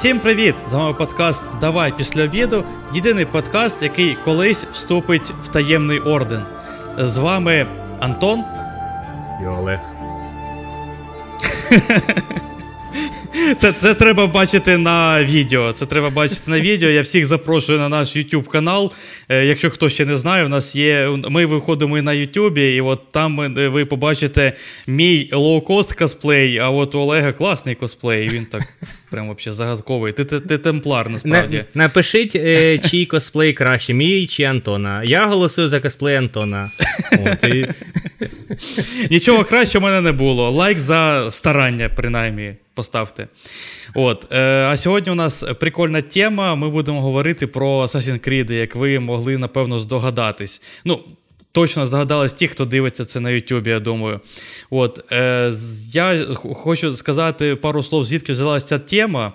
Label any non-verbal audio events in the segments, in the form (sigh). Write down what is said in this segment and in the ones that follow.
Всім привіт! З вами подкаст Давай після обіду. Єдиний подкаст, який колись вступить в таємний орден. З вами Антон і Олег. (laughs) Це це треба бачити на відео. Це треба бачити на відео. Я всіх запрошую на наш YouTube канал. Е, якщо хто ще не знає, у нас є. Ми виходимо і на YouTube, і от там ви побачите мій лоукост косплей, а от у Олега класний косплей. Він так (laughs) прям вообще загадковий. Ти ти, ти темплар, насправді. На, напишіть, е, чий косплей краще, мій чи Антона. Я голосую за косплей Антона. От, і... (laughs) Нічого краще в мене не було. Лайк за старання, принаймні поставте. От. Е, А сьогодні у нас прикольна тема. Ми будемо говорити про Assassin's Creed, як ви могли, напевно, здогадатись. Ну, Точно здогадались ті, хто дивиться це на Ютубі, я думаю. От, е, Я хочу сказати пару слов, звідки взялася ця тема.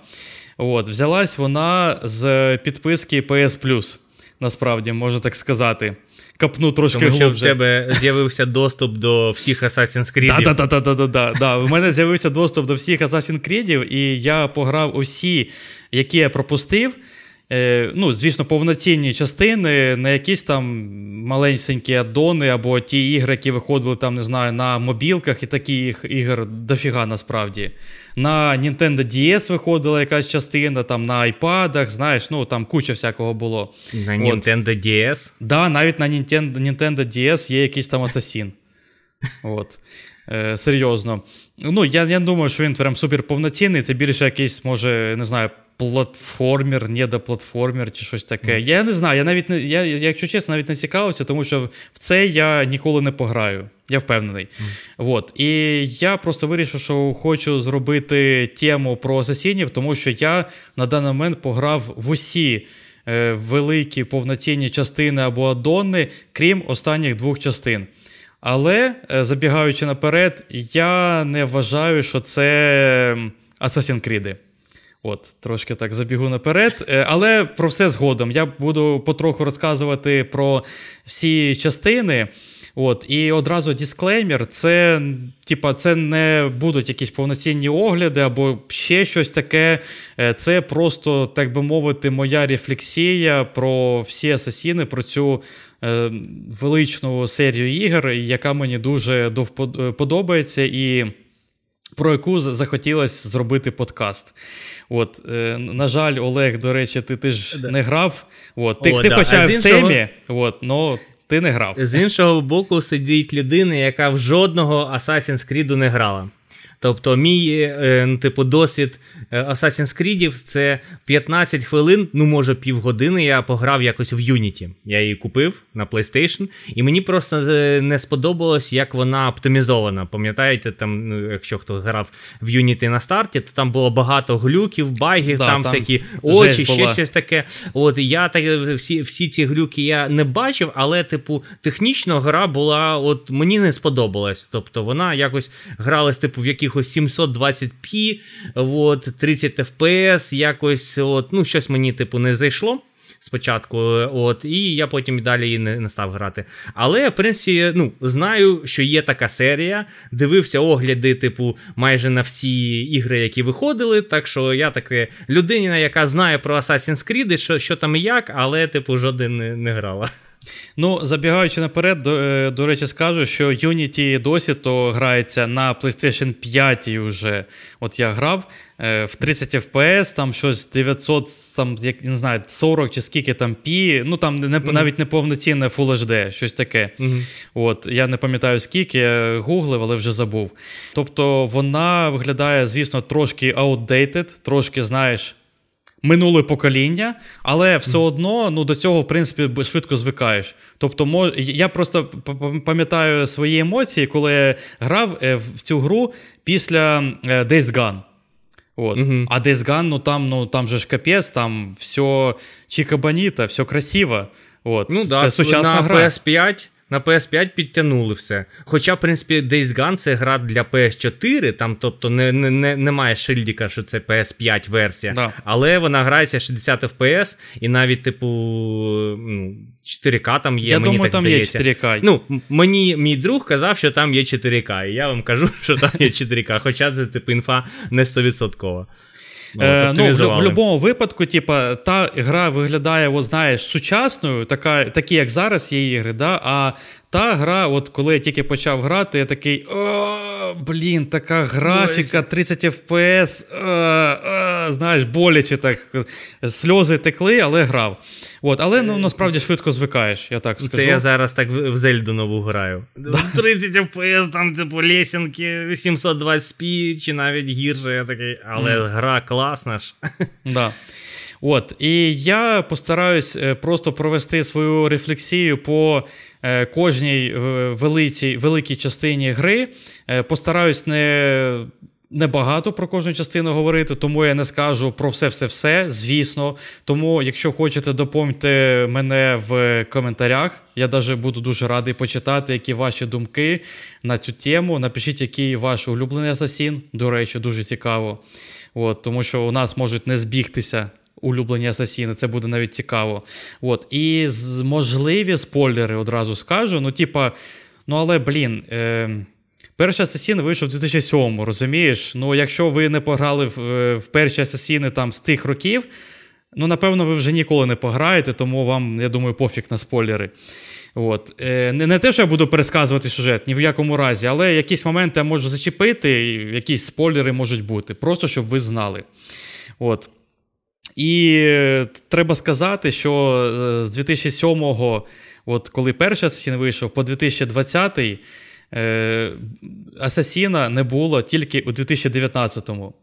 От, Взялась вона з підписки PS Plus, насправді, можна так сказати капну трошки Тому що в тебе з'явився доступ до всіх Assassin's Creed. Так, так, так, так, так, так. У мене з'явився доступ до всіх Assassin's Creed, і я пограв усі, які я пропустив. Е, ну, Звісно, повноцінні частини, не якісь там маленькі аддони, або ті ігри, які виходили там, не знаю, на мобілках, і таких ігор дофіга насправді. На Nintendo DS виходила якась частина, там на iPad, знаєш, ну там куча всякого було. На Nintendo От. DS? Да, навіть на Nintendo Nintendo DS є якийсь там асасін. (laughs) От. Е, Серйозно. Ну, я я думаю, що він прям супер повноцінний. Це більше якийсь, може, не знаю, платформер, недоплатформер чи щось таке. Mm. Я не знаю, я навіть не, я, якщо чесно, навіть не цікавився, тому що в це я ніколи не пограю. Я впевнений. Mm. От. І я просто вирішив, що хочу зробити тему про асасінів, тому що я на даний момент пограв в усі. Е, великі повноцінні частини або аддони, крім останніх двох частин. Але, е, забігаючи наперед, я не вважаю, що це Assassin's Creed. От, Трошки так забігу наперед. Е, але про все згодом. Я буду потроху розказувати про всі частини. От, І одразу дисклеймер: це типа, це не будуть якісь повноцінні огляди або ще щось таке. Е, це просто, так би мовити, моя рефлексія про всі асасіни, про цю е, величну серію ігор, яка мені дуже подобається. і про яку захотілося зробити подкаст. От, е, На жаль, Олег, до речі, ти ти ж да. не грав. От, Ти, О, ти да. хоча в іншого... темі, от, но ти не грав. З іншого боку, сидить людина, яка в жодного Assassin's Creed не грала. Тобто, мій е, типу, досвід е, Assassin's Creed це 15 хвилин, ну може півгодини. Я пограв якось в Unity. Я її купив на PlayStation, і мені просто е, не сподобалось, як вона оптимізована. Пам'ятаєте, там, ну, якщо хто грав в Unity на старті, то там було багато глюків, багів, да, там, там всякі очі, ще щось таке. От я так всі всі ці глюки я не бачив, але, типу, технічно гра була, от мені не сподобалась. Тобто вона якось гралась, типу, в яких якихось 720p, от, 30 FPS, якось, от, ну, щось мені, типу, не зайшло. Спочатку, от, і я потім і далі не, не став грати. Але, в принципі, ну, знаю, що є така серія. Дивився огляди, типу, майже на всі ігри, які виходили. Так що я таке людина, яка знає про Assassin's Creed, що що там і як, але, типу, жоден не, не грала. Ну, забігаючи наперед, до, е, до речі, скажу, що Unity досі то грається на PlayStation 5 вже. От я грав е, в 30 FPS, там щось 900, там, як не знаю, 40 чи скільки там пі, ну там не, mm-hmm. навіть не повноцінне Full HD, щось таке. Mm-hmm. От, Я не пам'ятаю скільки, я гуглив, але вже забув. Тобто вона виглядає, звісно, трошки outdated, трошки, знаєш минуле покоління, але все одно ну, до цього, в принципі, швидко звикаєш. Тобто, я просто пам'ятаю свої емоції, коли я грав е, в цю гру після е, Days Gone. От. uh А Days Gone, ну там ну, там же ж капець, там все чікабаніта, все красиво. От. Ну, Це да, сучасна на гра. PS5 на PS5 підтягнули все. Хоча, в принципі, Days Gone це гра для PS4, там, тобто не, не, не, немає шильдика, що це PS5 версія. Да. Але вона грається 60 FPS, і навіть, типу, 4К ну, там є. Я мені думаю, так там здається. є 4К. Ну, Мені мій друг казав, що там є 4К. І я вам кажу, (laughs) що там є 4К. Хоча це, типу, інфа не 100%. Ну, е, ну, В будь-якому випадку, типа, та гра виглядає, от, знаєш, сучасною, така, такі, як зараз є ігри, да, а та гра, от коли я тільки почав грати, я такий. О, блін, така графіка, 30 FPS. О, о, знаєш, боляче так. Сльози текли, але грав. От, Але ну, насправді швидко звикаєш, я так скажу. Це я зараз так в Зельду нову граю. 30 FPS, там, типу, лесенки, 720p чи навіть гірше. Я такий, але mm. гра класна ж. Да. От, І я постараюсь е, просто провести свою рефлексію по е, кожній е, великій, великій частині гри. Постараюсь не. Небагато про кожну частину говорити, тому я не скажу про все-все-все, звісно. Тому, якщо хочете, допомогти мене в коментарях. Я навіть буду дуже радий почитати, які ваші думки на цю тему. Напишіть, який ваш улюблений асасін. До речі, дуже цікаво. От, Тому що у нас можуть не збігтися улюблені асасіни, це буде навіть цікаво. От. І можливі спойлери одразу скажу. Ну, типа, ну але, блін. Е, Перший асасін вийшов у 2007 розумієш? Ну, якщо ви не пограли в, е, в перші асасіни там з тих років, ну, напевно, ви вже ніколи не пограєте, тому вам, я думаю, пофіг на спойлери. От. Е, Не не те, що я буду пересказувати сюжет, ні в якому разі, але якісь моменти я можу зачепити, якісь спойлери можуть бути. Просто щоб ви знали. От. І е, треба сказати, що е, з 2007-го, от коли перший Асасін вийшов, по 2020-й е, Асасіна не було тільки у 2019-му.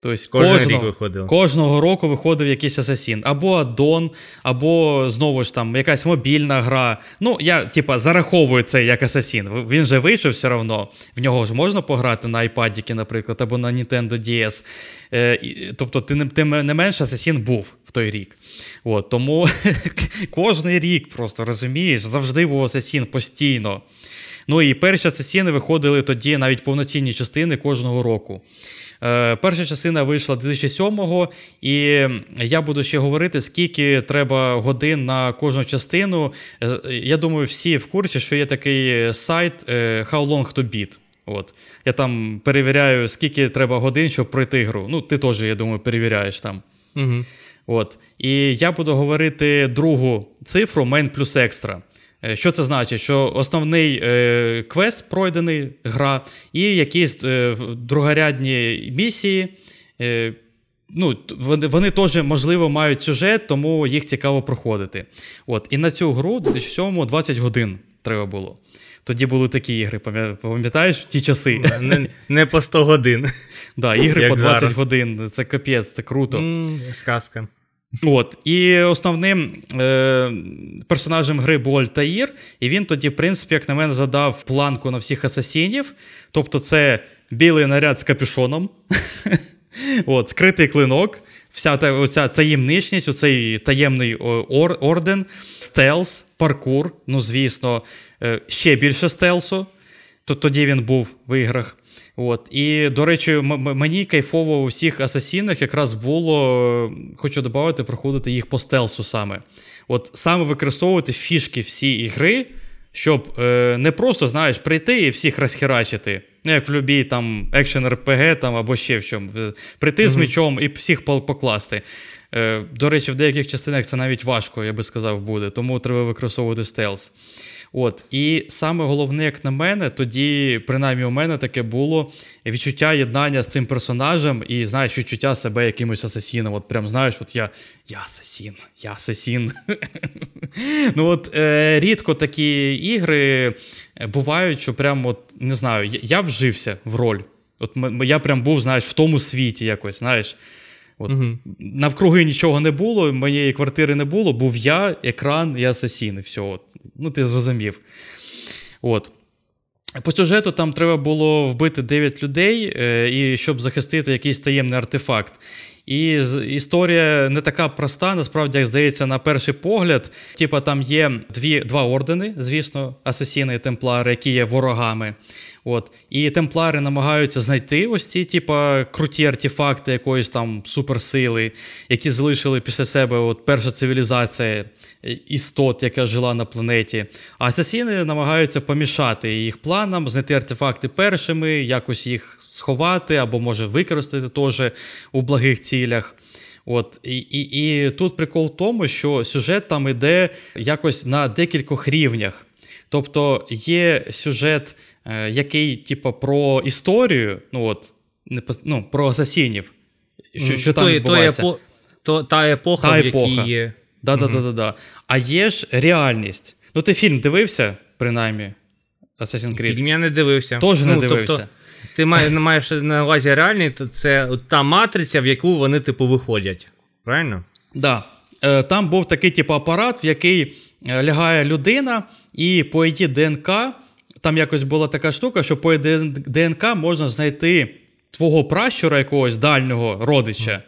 Тобто кожного, кожного року виходив якийсь асасін. Або аддон, або знову ж там якась мобільна гра. Ну, я, типа, зараховую це як асасін. Він же вийшов все одно. В нього ж можна пограти на iPad, наприклад, або на Nintendo DS. Е, Тобто, тим ти не менш асасін був в той рік. От, Тому (laughs) кожний рік просто розумієш, завжди був асасін постійно. Ну і перші асасіни виходили тоді навіть повноцінні частини кожного року. Е, перша частина вийшла 2007-го, і я буду ще говорити, скільки треба годин на кожну частину. Е, я думаю, всі в курсі, що є такий сайт е, How Long to Beat. От. Я там перевіряю, скільки треба годин, щоб пройти гру. Ну, ти теж, я думаю, перевіряєш там. Угу. От. І я буду говорити другу цифру main плюс екстра. Е, що це значить? Що основний е, квест пройдений гра, і якісь е, другорядні місії. Е, ну, Вони вони теж, можливо, мають сюжет, тому їх цікаво проходити. От. І на цю гру 2007 20 годин треба було. Тоді були такі ігри, пам'ятаєш в ті часи? Не не по 100 годин. (laughs) Да, Ігри Як по 20 зараз. годин. Це капець, це круто. Mm, сказка. От, І основним е, персонажем гри був Альтаїр, і він тоді, в принципі, як на мене, задав планку на всіх асасінів. Тобто, це білий наряд з капюшоном, (laughs) от, скритий клинок, вся та, оця таємничність, оцей таємний ор, орден, стелс, паркур, ну, звісно, е, ще більше стелсу. То тоді він був в іграх. От. І, до речі, мені кайфово у всіх асасінах якраз було, хочу додати, проходити їх по стелсу саме. От Саме використовувати фішки всі ігри, щоб е, не просто, знаєш, прийти і всіх розхерачити. Ну, як в любій там екшен РПГ там, або ще в чому. Прийти mm з мечом і всіх покласти. Е, До речі, в деяких частинах це навіть важко, я би сказав, буде, тому треба використовувати стелс. От, І саме головне, як на мене, тоді, принаймні, у мене таке було відчуття єднання з цим персонажем, і знаєш, відчуття себе якимось асасіном. От прям знаєш, от я я асасін, я асасін. (laughs) Ну от е, Рідко такі ігри бувають, що прям от, не знаю, я вжився в роль. От Я прям був, знаєш, в тому світі якось, знаєш. От угу. Навкруги нічого не було, моєї квартири не було, був я, екран і асасін, і все. От. Ну, ти зрозумів. От. По сюжету там треба було вбити 9 людей, е, і щоб захистити якийсь таємний артефакт. І історія не така проста, насправді, як здається, на перший погляд. Типа там є дві, два ордени, звісно, асасіни і темплари, які є ворогами. От. І темплари намагаються знайти ось ці, типа, круті артефакти якоїсь там суперсили, які залишили після себе от перша цивілізація істот, яка жила на планеті. А асасіни намагаються помішати їх планам, знайти артефакти першими, якось їх сховати або може використати теж у благих цілях. От і, і, і тут прикол в тому, що сюжет там іде якось на декількох рівнях. Тобто є сюжет, е, який, типу, про історію, ну от, не ну, про асасінів, що що там відбувається. То, то, та епоха, та в епоха. якій є. Да, да, да, да, да. А є ж реальність. Ну, ти фільм дивився, принаймні, Assassin's Creed? Фільм я не дивився. Теж не ну, тобто дивився. Тобто, ти маєш на увазі реальний, то це та матриця, в яку вони, типу, виходять. Правильно? Так. Да. Е, там був такий, типу, апарат, в який е, лягає людина, і по її ДНК. Там якось була така штука, що по ДНК можна знайти твого пращура якогось дальнього родича.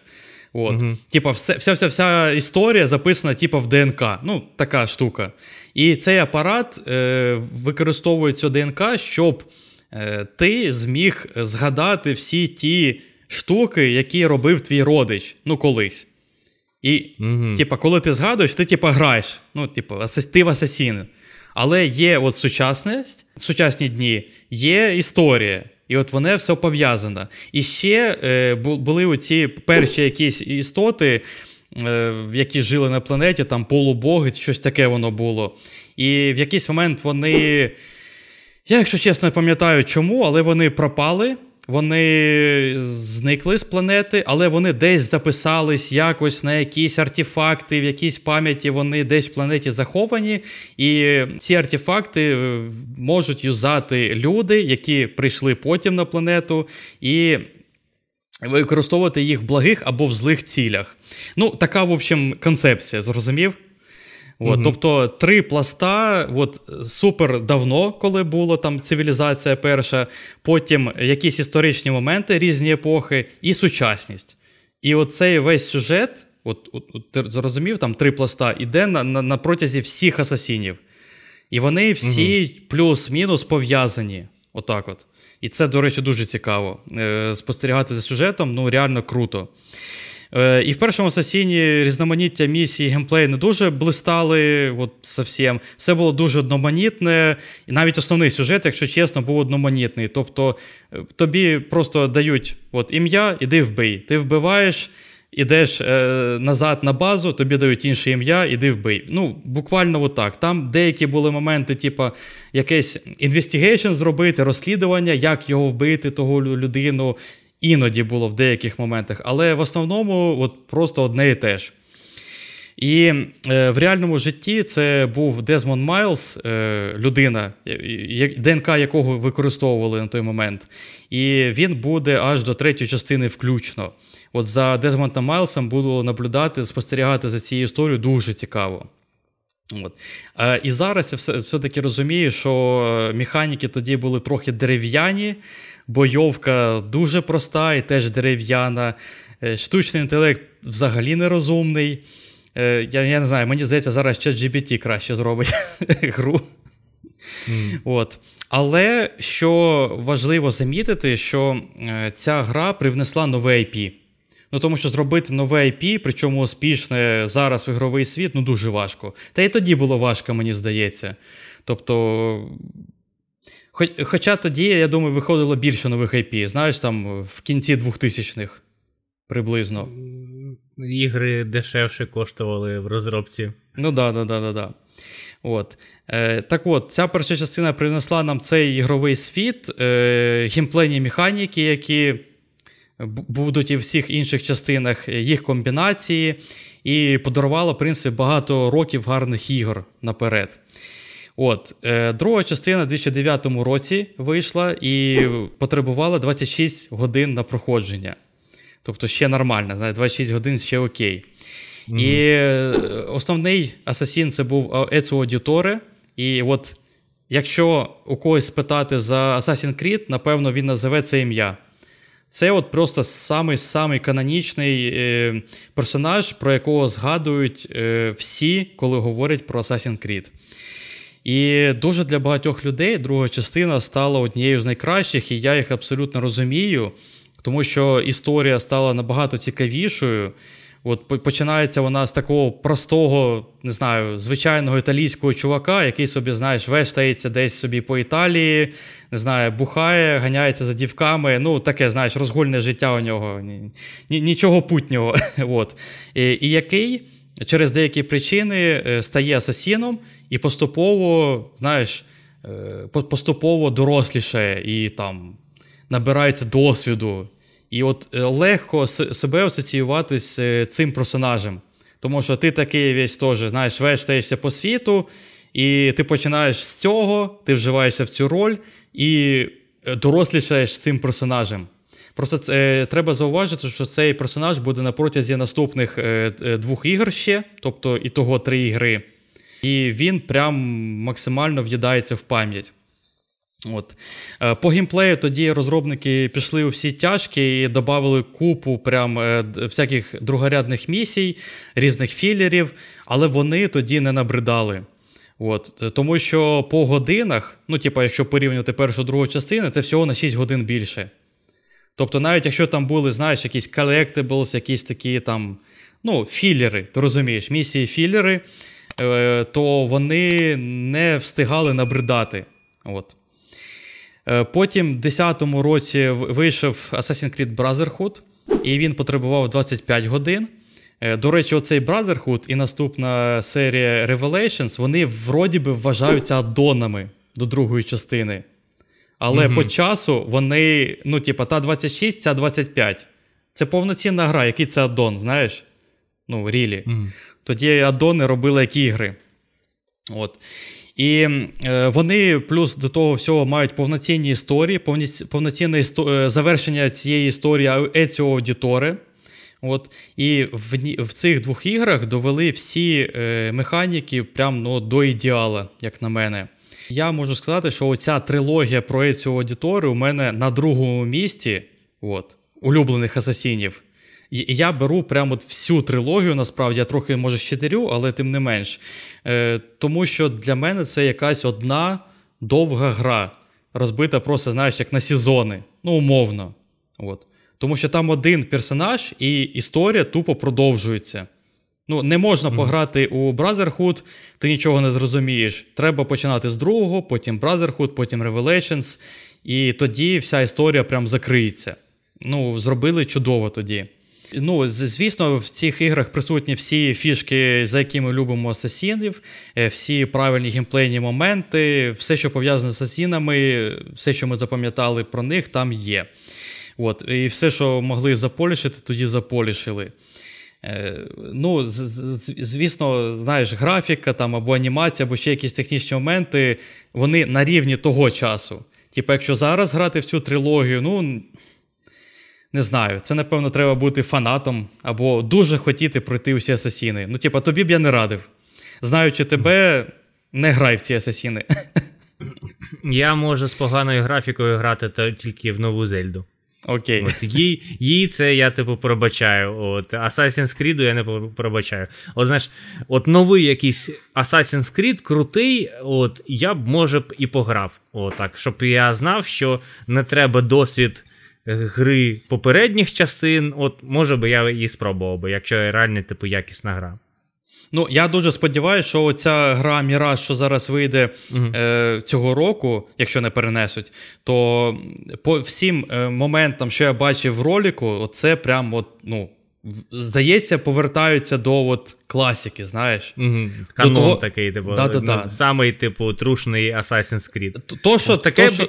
От. Угу. Типа, вся вся, вся, вся історія записана типа, в ДНК. Ну, така штука. І цей апарат е, використовує цю ДНК, щоб е, ти зміг згадати всі ті штуки, які робив твій родич ну, колись. І, угу. типа, коли ти згадуєш, ти типа, граєш. Ну, типу, ти в асасін. Але є от сучасність, сучасні дні, є історія. І от воно все пов'язано. І ще е, були оці перші якісь істоти, е, які жили на планеті, там полубоги, щось таке воно було. І в якийсь момент вони. Я, якщо чесно, не пам'ятаю чому, але вони пропали вони зникли з планети, але вони десь записались якось на якісь артефакти, в якійсь пам'яті вони десь в планеті заховані. І ці артефакти е, можуть юзати люди, які прийшли потім на планету, і використовувати їх в благих або в злих цілях. Ну, така, в общем, концепція, зрозумів? От, угу. Тобто три пласта, от супер давно, коли була там цивілізація перша, потім якісь історичні моменти, різні епохи, і сучасність. І оцей весь сюжет, от, от, от ти зрозумів, там три пласта, іде на, на, на протязі всіх асасінів. І вони всі угу. плюс-мінус пов'язані. Отак от. І це, до речі, дуже цікаво. Е, Спостерігати за сюжетом ну реально круто. Е, І в першому асасіні різноманіття місій геймплей не дуже блистали. от совсем. Все було дуже одноманітне, і навіть основний сюжет, якщо чесно, був одноманітний. Тобто е, тобі просто дають от, ім'я, іди вбий. Ти вбиваєш. Ідеш е, назад на базу, тобі дають інше ім'я, іди вбий. Ну, буквально отак. Там деякі були моменти, типу, якесь investigation зробити, розслідування, як його вбити, того людину, іноді було в деяких моментах, але в основному от просто одне і те ж. І е, в реальному житті це був Дезмонд Майлз, е, людина, ДНК якого використовували на той момент. І він буде аж до третьої частини включно. От за Дезмондом Майлсом буду наблюдати, спостерігати за цією історією дуже цікаво. От. Е, і зараз я все, все-таки розумію, що механіки тоді були трохи дерев'яні бойовка дуже проста і теж дерев'яна. Е, штучний інтелект взагалі нерозумний. Е, я я не знаю, мені здається, зараз ChatGPT краще зробить (laughs) гру. Mm. От. Але що важливо замітити, що е, ця гра привнесла нове IP. Ну, Тому що зробити нове IP, причому успішне зараз в ігровий світ, ну дуже важко. Та й тоді було важко, мені здається. Тобто Хоча тоді, я думаю, виходило більше нових IP, знаєш, там в кінці 2000-х приблизно. Ігри дешевше коштували в розробці. Ну да, да, да, да, да. От. Е, Так от, ця перша частина принесла нам цей ігровий світ, е, геймплейні механіки, які будуть і в всіх інших частинах, їх комбінації, і подарувала, в принципі, багато років гарних ігор наперед. От, е, Друга частина у 2009 році вийшла і потребувала 26 годин на проходження. Тобто ще нормально, 26 годин ще окей. Mm-hmm. І е, основний асасін це був Ецу Аудіторе. І от якщо у когось спитати за Assassin's Creed, напевно, він називе це ім'я. Це от просто самий-самий канонічний е, персонаж, про якого згадують е, всі, коли говорять про Assassin's Creed. І дуже для багатьох людей друга частина стала однією з найкращих, і я їх абсолютно розумію, тому що історія стала набагато цікавішою. От Починається вона з такого простого, не знаю, звичайного італійського чувака, який собі, знаєш, вештається десь собі по Італії, не знаю, бухає, ганяється за дівками. Ну, таке, знаєш, розгульне життя у нього, нічого путнього. (laughs) От. І, і який через деякі причини е, стає асасіном і поступово, знаєш, е, поступово доросліше і там набирається досвіду. І от е, легко себе асоціювати з е, цим персонажем. Тому що ти такий весь теж, знаєш, вештаєшся по світу, і ти починаєш з цього, ти вживаєшся в цю роль і дорослішаєш цим персонажем. Просто це, треба зауважити, що цей персонаж буде на протязі наступних е, двох ігор ще, тобто і того три ігри. І він прям максимально в'їдається в пам'ять. От. Е, по геймплею тоді розробники пішли у всі тяжкі і додали купу прям е, всяких другорядних місій, різних філерів, але вони тоді не набридали. От. Тому що по годинах, ну, типу, якщо порівнювати першу другу частину, це всього на 6 годин більше. Тобто, навіть якщо там були, знаєш, якісь collectibles, якісь такі там, ну, філери, ти розумієш, місії філери, то вони не встигали набридати. От. Е, потім, в 10-му році, вийшов Assassin's Creed Brotherhood, і він потребував 25 годин. Е, до речі, оцей Brotherhood і наступна серія Revelations, вони вроді би вважаються аддонами до другої частини. Але mm-hmm. по часу вони, ну, типа, та 26, ця 25. Це повноцінна гра, який це аддон, знаєш? Ну, рілі. Mm-hmm. Тоді аддони робили як ігри. От. І е, вони плюс до того всього мають повноцінні історії, повні, повноцінне істо, е, завершення цієї історії Еціо Аудітори. От, І в в цих двох іграх довели всі е, механіки прям ну, до ідеала, як на мене. Я можу сказати, що оця трилогія про Еціо Аудітори у мене на другому місці от, улюблених асасінів. І я беру прямо от всю трилогію, насправді, я трохи, може, щитирю, але тим не менш. Е, Тому що для мене це якась одна довга гра, розбита просто, знаєш, як на сезони. Ну, умовно. От. Тому що там один персонаж, і історія тупо продовжується. Ну, Не можна mm-hmm. пограти у Brotherhood, ти нічого не зрозумієш. Треба починати з другого, потім Brotherhood, потім Revelations, і тоді вся історія прям закриється. Ну, зробили чудово тоді. Ну, звісно, в цих іграх присутні всі фішки, за які ми любимо асасінів, е, всі правильні геймплейні моменти, все, що пов'язане з асасінами, все, що ми запам'ятали про них, там є. От, І все, що могли заполішити, тоді заполішили. Е, ну, Звісно, знаєш, графіка там, або анімація, або ще якісь технічні моменти, вони на рівні того часу. Типу, якщо зараз грати в цю трилогію, ну. Не знаю, це, напевно, треба бути фанатом або дуже хотіти пройти усі асасіни. Ну, типа, тобі б я не радив. Знаючи тебе, не грай в ці асасіни. (laughs) Я можу з поганою графікою грати тільки в нову Зельду. Окей. От, їй, їй це я, типу, пробачаю. От, Assassin's Creed я не пробачаю. От знаєш, от новий якийсь Assassin's Creed крутий, от я б може б і пограв. От, так, Щоб я знав, що не треба досвід гри попередніх частин, от може би я її спробував би, якщо реально типу якісна гра. Ну, я дуже сподіваюся, що ця гра Міраж, що зараз вийде uh е, цього року, якщо не перенесуть, то по всім е, моментам, що я бачив в роліку, це прям от, ну. Здається, повертаються до от класики, знаєш. Угу. Канон до того... такий, типу, да, да, да. самий, типу, трушний Assassin's Creed. То, що, таке, то, що...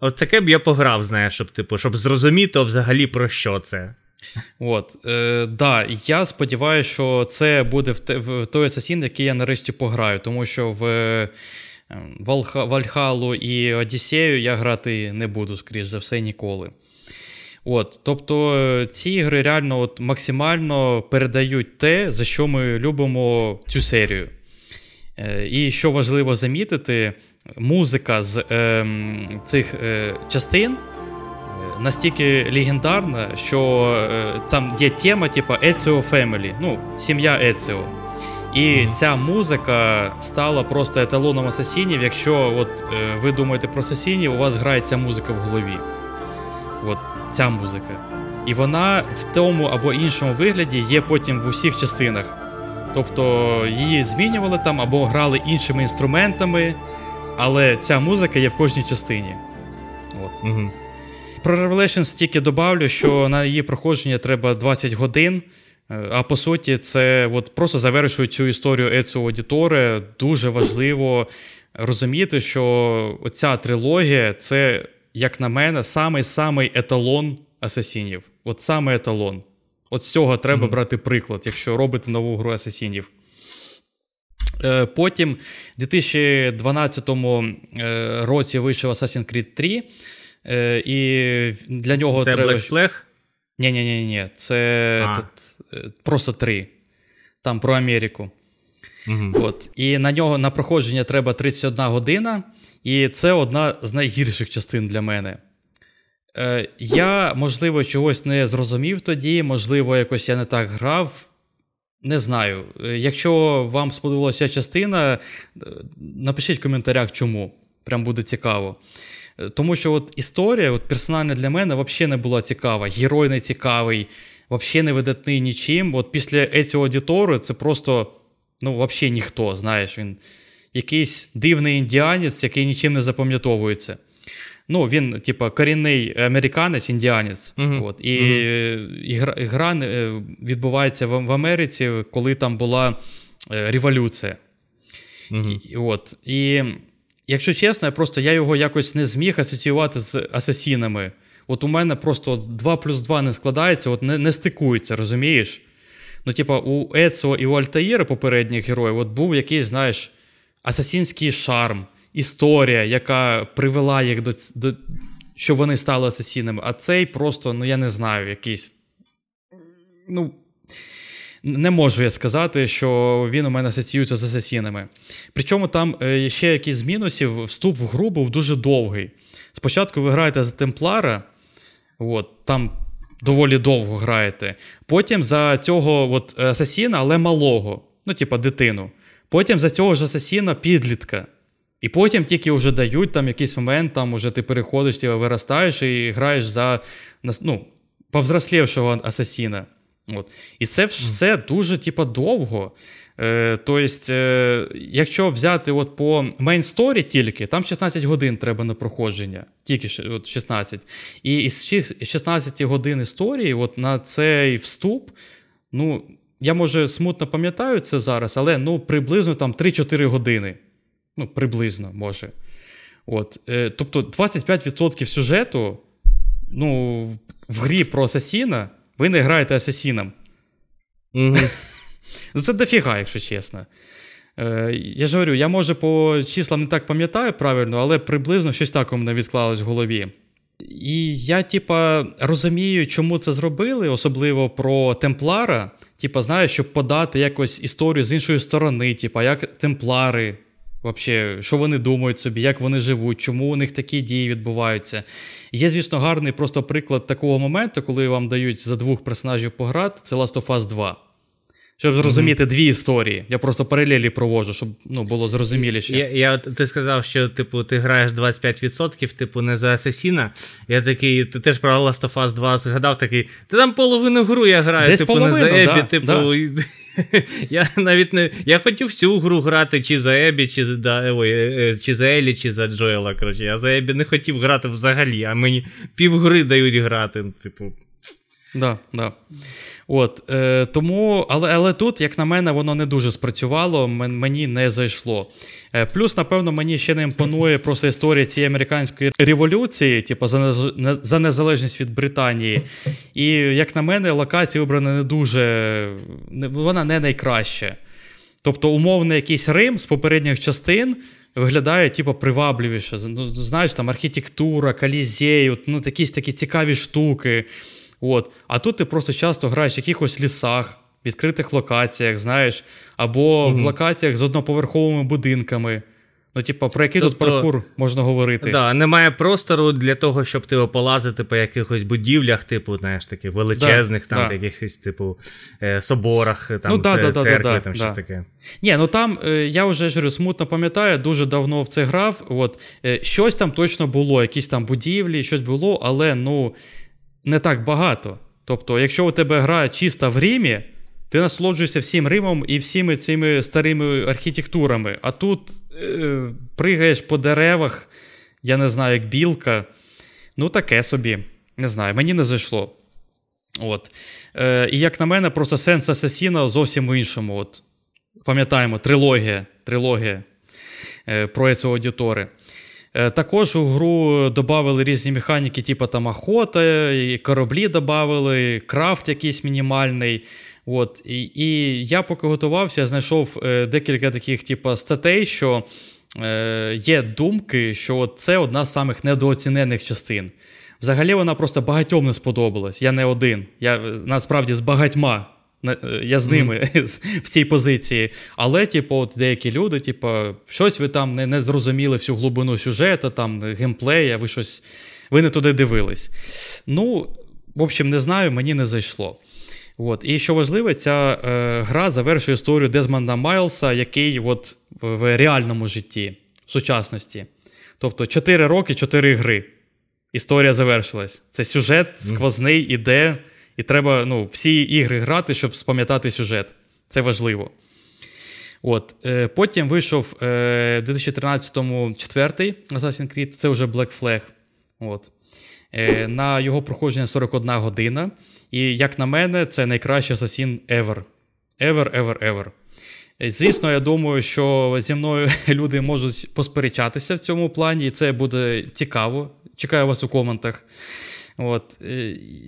От таке б я пограв, знаєш, щоб типу, щоб зрозуміти взагалі про що це. От, е, да, Я сподіваюся, що це буде в, те, в той асасін, який я нарешті пограю, тому що в е, Вальхалу і Одіссею я грати не буду, скоріш за все, ніколи. От, Тобто ці ігри реально от максимально передають те, за що ми любимо цю серію. Е, і що важливо замітити, музика з е, цих е, частин настільки легендарна, що е, там є тема, типу Ezio Family, ну, сім'я Еціо. І mm-hmm. ця музика стала просто еталоном асасінів. Якщо от е, ви думаєте про асасінів, у вас грає ця музика в голові. От ця музика. І вона в тому або іншому вигляді є потім в усіх частинах. Тобто її змінювали там або грали іншими інструментами, але ця музика є в кожній частині. От. Угу. Про Revelations тільки добавлю, що на її проходження треба 20 годин. Е, а по суті, це от просто завершує цю історію Еціо Аудіторе. Дуже важливо розуміти, що ця трилогія це, як на мене, самий-самий еталон асасінів. От саме еталон. От з цього треба mm-hmm. брати приклад, якщо робити нову гру асасінів. Е, потім, в 2012 е, році вийшов Assassin's Creed 3. Е, і для нього це треба. Black Flag? Ні, ні, ні, ні. Це просто 3. Там про Америку. Угу. От. І на нього на проходження треба 31 година. І це одна з найгірших частин для мене. Е, Я, можливо, чогось не зрозумів тоді, можливо, якось я не так грав. Не знаю. Е, якщо вам сподобалася частина, е, напишіть в коментарях, чому. Прям буде цікаво. Е, тому що от історія, от персонально для мене, взагалі не була цікава. Герой не цікавий, взагалі не видатний нічим. От після Еціо Аудітору це просто ну, взагалі ніхто. Знаєш, він якийсь дивний індіанець, який нічим не запам'ятовується. Ну, він, типа, корінний американець, індіанець. Uh-huh. От, І uh-huh. гра, гра е, відбувається в, в Америці, коли там була е, революція. Uh-huh. І, от, і якщо чесно, я просто я його якось не зміг асоціювати з асасінами. От у мене просто 2 плюс 2 не складається, от не не стикується, розумієш? Ну, типа, у Еціо і у Альтаїра, попередніх героїв, от був якийсь, знаєш, асасінський шарм історія, яка привела їх до до що вони стали асасінами. А цей просто, ну я не знаю, якийсь. Ну, не можу я сказати, що він у мене асоціюється з асасінами. Причому там е, ще якісь з мінусів, вступ в гру був дуже довгий. Спочатку ви граєте за Темплара, от, там доволі довго граєте. Потім за цього от, асасіна, але малого, ну, типа дитину. Потім за цього ж асасіна підлітка. І потім тільки вже дають там якийсь момент, там уже ти переходиш, ти виростаєш і граєш за ну, повзрослівшого асасіна. От. І це все дуже типу, довго. Е, Тобто, е, якщо взяти от по main story тільки, там 16 годин треба на проходження, тільки от 16. І із 16 годин історії, от на цей вступ, ну, я може смутно пам'ятаю це зараз, але ну, приблизно там 3-4 години. Ну, приблизно може. От. Е, Тобто 25% сюжету ну, в грі про Асасіна ви не граєте Асасіном. Mm-hmm. (laughs) Це дофіга, якщо чесно. Е, Я ж говорю, я може по числам не так пам'ятаю правильно, але приблизно щось так у мене відклалось в голові. І я, типа, розумію, чому це зробили, особливо про Темплара. Типа, знаю, щоб подати якось історію з іншої сторони, типа, як темплари Вообще, що вони думають собі, як вони живуть, чому у них такі дії відбуваються. Є, звісно, гарний просто приклад такого моменту, коли вам дають за двох персонажів пограти, це Last of Us 2. Щоб зрозуміти mm-hmm. дві історії. Я просто паралелі провожу, щоб ну, було зрозуміліше. Я, я, Ти сказав, що типу, ти граєш 25%, типу, не за Асасіна. Я такий, ти теж про Last of Us 2 згадав такий. Ти там половину гру я граю, Десь типу, половину, не за Ебі, да, типу. Да. (laughs) Я навіть не. Я хотів всю гру грати, чи за Ебі, чи за да, ой, е, чи за Елі, чи за Джоела. Коротше. Я за Ебі не хотів грати взагалі, а мені півгри дають грати. Типу. Да, да. От, е, тому, Але але тут, як на мене, воно не дуже спрацювало, мені не зайшло. Е, Плюс, напевно, мені ще не імпонує просто історія цієї американської революції, типу, за за незалежність від Британії. І, як на мене, локація вибрана не дуже, вона не найкраща. Тобто, умовно, якийсь Рим з попередніх частин. Виглядає, типу, привабливіше. Ну, Знаєш, там архітектура, калізей, ну, якісь такі цікаві штуки. От. А тут ти просто часто граєш в якихось лісах, відкритих локаціях, знаєш, або mm-hmm. в локаціях з одноповерховими будинками. Ну, типа, про який тобто, тут паркур можна говорити? Да, Немає простору для того, щоб типу, полазити по якихось будівлях, типу, знаєш, таких величезних, да, там, да. якихось, типу, е, соборах, там, ну, да, це, церкви, там щось таке. Ні, ну там, е, я вже говорю, смутно пам'ятаю, дуже давно в це грав. От, е, Щось там точно було, якісь там будівлі, щось було, але ну, не так багато. Тобто, якщо у тебе гра чиста в Римі. Ти насолоджуєшся всім Римом і всіми цими старими архітектурами. А тут е, пригаєш по деревах, я не знаю, як білка. Ну, таке собі. Не знаю, мені не зайшло. От. Е, І як на мене, просто сенс Асасіна зовсім в іншому. От. Пам'ятаємо, трилогія трилогія е, про цього аудітори. Е, також у гру додали різні механіки, типу там охота, і кораблі додали, крафт якийсь мінімальний. От, І і я поки готувався, я знайшов е, декілька таких типу, статей, що е, є думки, що це одна з самих недооцінених частин. Взагалі, вона просто багатьом не сподобалась. Я не один. Я насправді з багатьма. Е, я з ними (laughs) mm-hmm. в цій позиції. Але, типу, от деякі люди, типу, щось ви там не не зрозуміли всю глибину сюжету, там, геймплея, ви щось. Ви не туди дивились. Ну, в общем, не знаю, мені не зайшло. От. І що важливо, ця е, гра завершує історію Дезмонда Майлса, який от в, в реальному житті, в сучасності. Тобто 4 роки, 4 гри. Історія завершилась. Це сюжет сквозний іде, і треба ну, всі ігри грати, щоб спам'ятати сюжет. Це важливо. От, е, Потім вийшов е, 2013-му четвертий Assassin's Creed, це вже Black Flag. От. Е, На його проходження 41 година. І, як на мене, це найкращий асасін ever. Ever, ever, ever. Звісно, я думаю, що зі мною (laughs) люди можуть посперечатися в цьому плані, і це буде цікаво. Чекаю вас у коментах. От.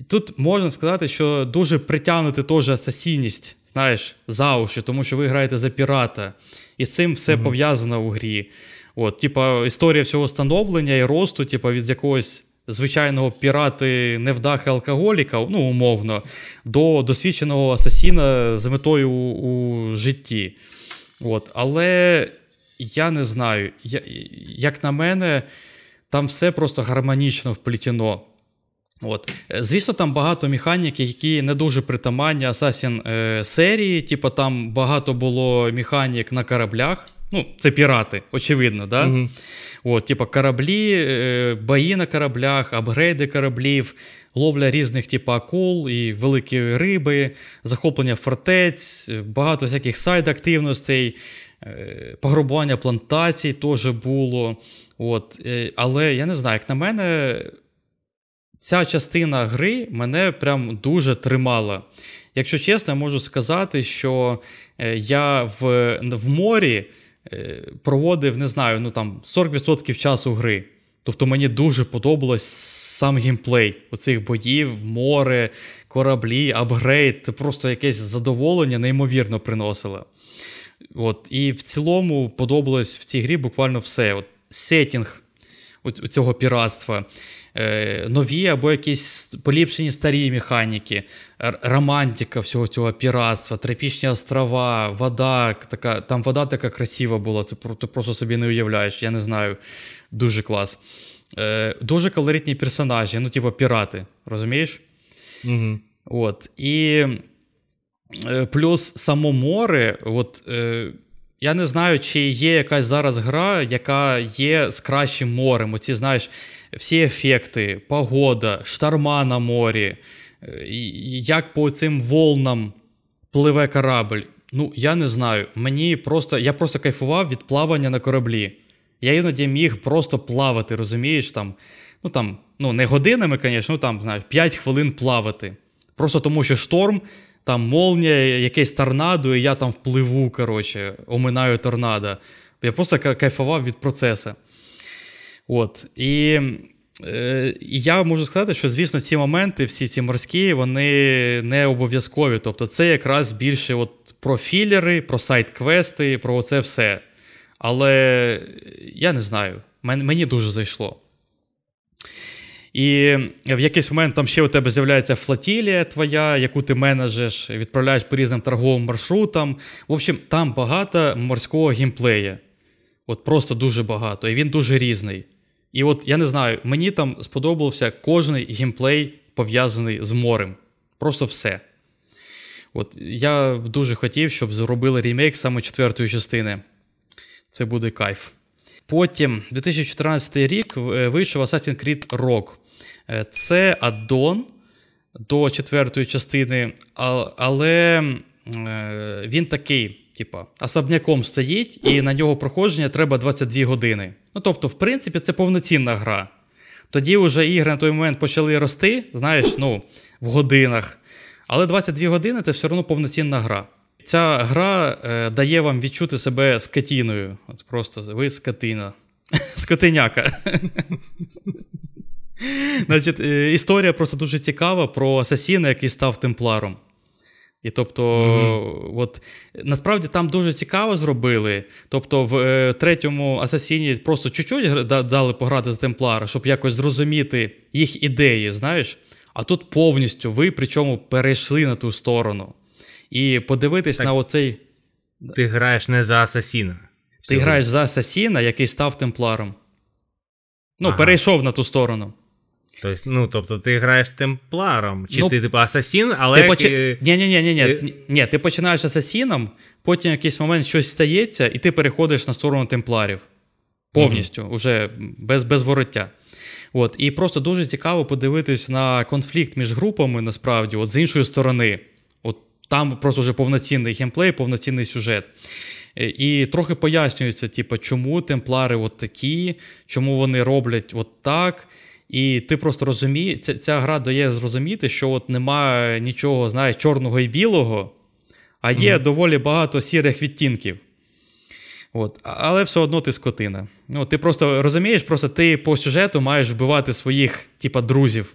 Тут можна сказати, що дуже притягнути теж асасійність, знаєш, за уші, тому що ви граєте за пірата. І з цим все mm-hmm. пов'язано у грі. От, Типа, історія всього становлення і росту, типа, від якогось звичайного пірати невдахи алкоголіка, ну, умовно, до досвідченого асасіна з метою у, у житті. От. Але я не знаю, я, як на мене, там все просто гармонічно вплетено. От. Звісно, там багато механік, які не дуже притаманні Assassin е, серії. Типу, там багато було механік на кораблях. Ну, це пірати, очевидно, да? Угу. От, типу, кораблі, е, бої на кораблях, апгрейди кораблів, ловля різних типу, акул і великі риби, захоплення фортець, багато всяких сайд-активностей, е, пограбування плантацій теж було. От, е, Але я не знаю, як на мене, ця частина гри мене прям дуже тримала. Якщо чесно, я можу сказати, що я в, в морі. Е, проводив, не знаю, ну там 40% часу гри. Тобто мені дуже подобалось сам геймплей оцих боїв, море, кораблі, апгрейд. Просто якесь задоволення, неймовірно приносило. От, І в цілому подобалось в цій грі буквально все. От, Сетінг цього піратства. Е, нові або якісь поліпшені старі механіки, романтика всього цього піратства, тропічні острова, вода. така, Там вода така красива була, це ти просто собі не уявляєш, я не знаю. Дуже клас. Е, Дуже колоритні персонажі, ну, типу, пірати, розумієш? Угу. От. І е, плюс само море. от... Е, я не знаю, чи є якась зараз гра, яка є з кращим морем. Оці, знаєш, всі ефекти, погода, шторма на морі, е, як по цим волнам пливе корабль. Ну, я не знаю. Мені просто, Я просто кайфував від плавання на кораблі. Я іноді міг просто плавати, розумієш? там, Ну там, ну не годинами, звісно, ну там, знаєш, 5 хвилин плавати. Просто тому, що шторм, там молнія, якесь торнадо, і я там впливу, коротше, оминаю торнадо. Я просто кайфував від процесу. От. І е, я можу сказати, що, звісно, ці моменти, всі ці морські, вони не обов'язкові. Тобто, це якраз більше от про філери, про сайт-квести, про це все. Але я не знаю, мені дуже зайшло. І в якийсь момент там ще у тебе з'являється флотілія твоя, яку ти менеджеш, відправляєш по різним торговим маршрутам. В общем, там багато морського геймплея. От просто дуже багато. І він дуже різний. І от я не знаю, мені там сподобався кожний геймплей пов'язаний з морем. Просто все. От Я дуже хотів, щоб зробили ремейк саме четвертої частини. Це буде кайф. Потім, 2014 рік, е, вийшов Assassin's Creed Rogue. Е, це аддон до четвертої частини, але е, він такий, типа, особняком стоїть, і на нього проходження треба 22 години. Ну, тобто, в принципі, це повноцінна гра. Тоді вже ігри на той момент почали рости, знаєш, ну, в годинах. Але 22 години це все одно повноцінна гра. Ця гра е, дає вам відчути себе скотіною. От Просто ви скотина. (laughs) Скотиняка. (laughs) Значить, е, Історія просто дуже цікава про асасіна, який став темпларом. І тобто, mm-hmm. от насправді там дуже цікаво зробили. Тобто, в е, третьому асасіні просто чуть-чуть дали пограти за темплара, щоб якось зрозуміти їх ідеї, знаєш. А тут повністю ви причому перейшли на ту сторону. І подивитись так, на оцей. Ти граєш не за Асасіна. Ти граєш за Асасіна, який став темпларом. Ну, ага. перейшов на ту сторону. Тобто, ну, тобто ти граєш темпларом, чи ну, ти типу асасін, але. Ти поч... Ні, ні, ні, ні, ні. Ні, ти починаєш асасіном, потім в якийсь момент щось стається, і ти переходиш на сторону темпларів. Повністю, mm-hmm. уже без без вороття. От, І просто дуже цікаво подивитись на конфлікт між групами, насправді, от з іншої сторони. От Там просто вже повноцінний геймплей, повноцінний сюжет. Е, і трохи пояснюється, типу, чому темплари от такі, чому вони роблять от так. І ти просто розумієш, ця, ця гра дає зрозуміти, що от немає нічого, знаєш, чорного і білого, а є mm-hmm. доволі багато сірих відтінків. От. Але все одно ти скотина. Ну, Ти просто розумієш, просто ти по сюжету маєш вбивати своїх, типа, друзів.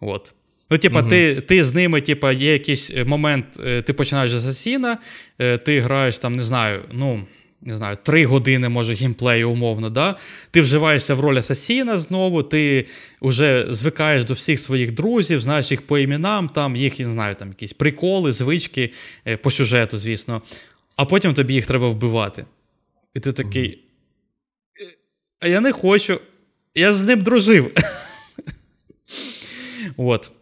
От. Ну, типа, угу. ти ти з ними, типа, є якийсь момент, е, ти починаєш з асасіна, е, ти граєш там, не знаю, ну не знаю, три години, може, геймплею, умовно, да? ти вживаєшся в роль асасіна знову, ти вже звикаєш до всіх своїх друзів, знаєш їх по іменам, там їх, не знаю, там якісь приколи, звички е, по сюжету, звісно. А потім тобі їх треба вбивати. І ти такий. А я не хочу. Я ж з ним дружив. (laughs) От.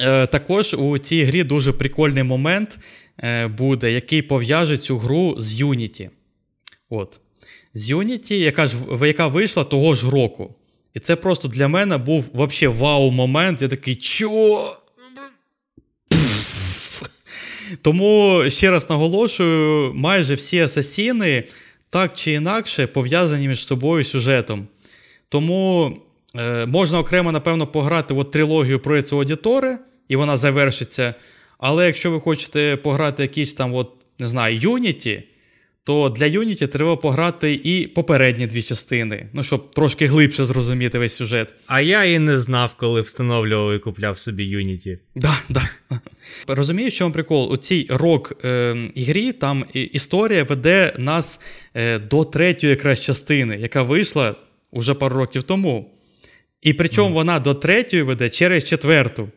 Е, Також у цій грі дуже прикольний момент е, буде, який пов'яже цю гру з Unity. От. З Unity, яка ж, яка вийшла того ж року. І це просто для мене був вообще вау-момент. Я такий, чо? Тому ще раз наголошую: майже всі асасіни так чи інакше пов'язані між собою сюжетом. Тому е, можна окремо, напевно, пограти от трилогію про ці аудітори, і вона завершиться. Але якщо ви хочете пограти якийсь там, от, не знаю, Unity, то для Unity треба пограти і попередні дві частини, ну щоб трошки глибше зрозуміти весь сюжет. А я і не знав, коли встановлював і купляв собі Unity. Да, да. (laughs) Розумію, що вам прикол? У цій рок е, ігрі там історія веде нас е, до третьої якраз частини, яка вийшла уже пару років тому. І причому mm. вона до третьої веде через четверту.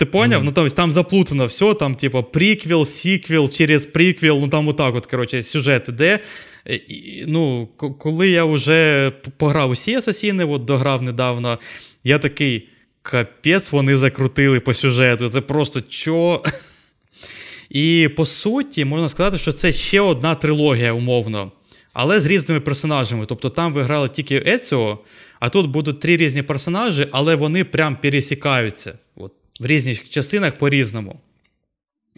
Ти поняв? Mm-hmm. Ну там там заплутано все, там, типу, приквел, сіквел, через приквел, ну там отак, от, коротше, сюжет іде. І, ну, Коли я вже пограв усі асасіни, от дограв недавно, я такий. Капець, вони закрутили по сюжету. Це просто чо. (laughs) І по суті, можна сказати, що це ще одна трилогія, умовно, але з різними персонажами. Тобто там ви грали тільки Еціо, а тут будуть три різні персонажі, але вони прям пересікаються. От в різних частинах по-різному.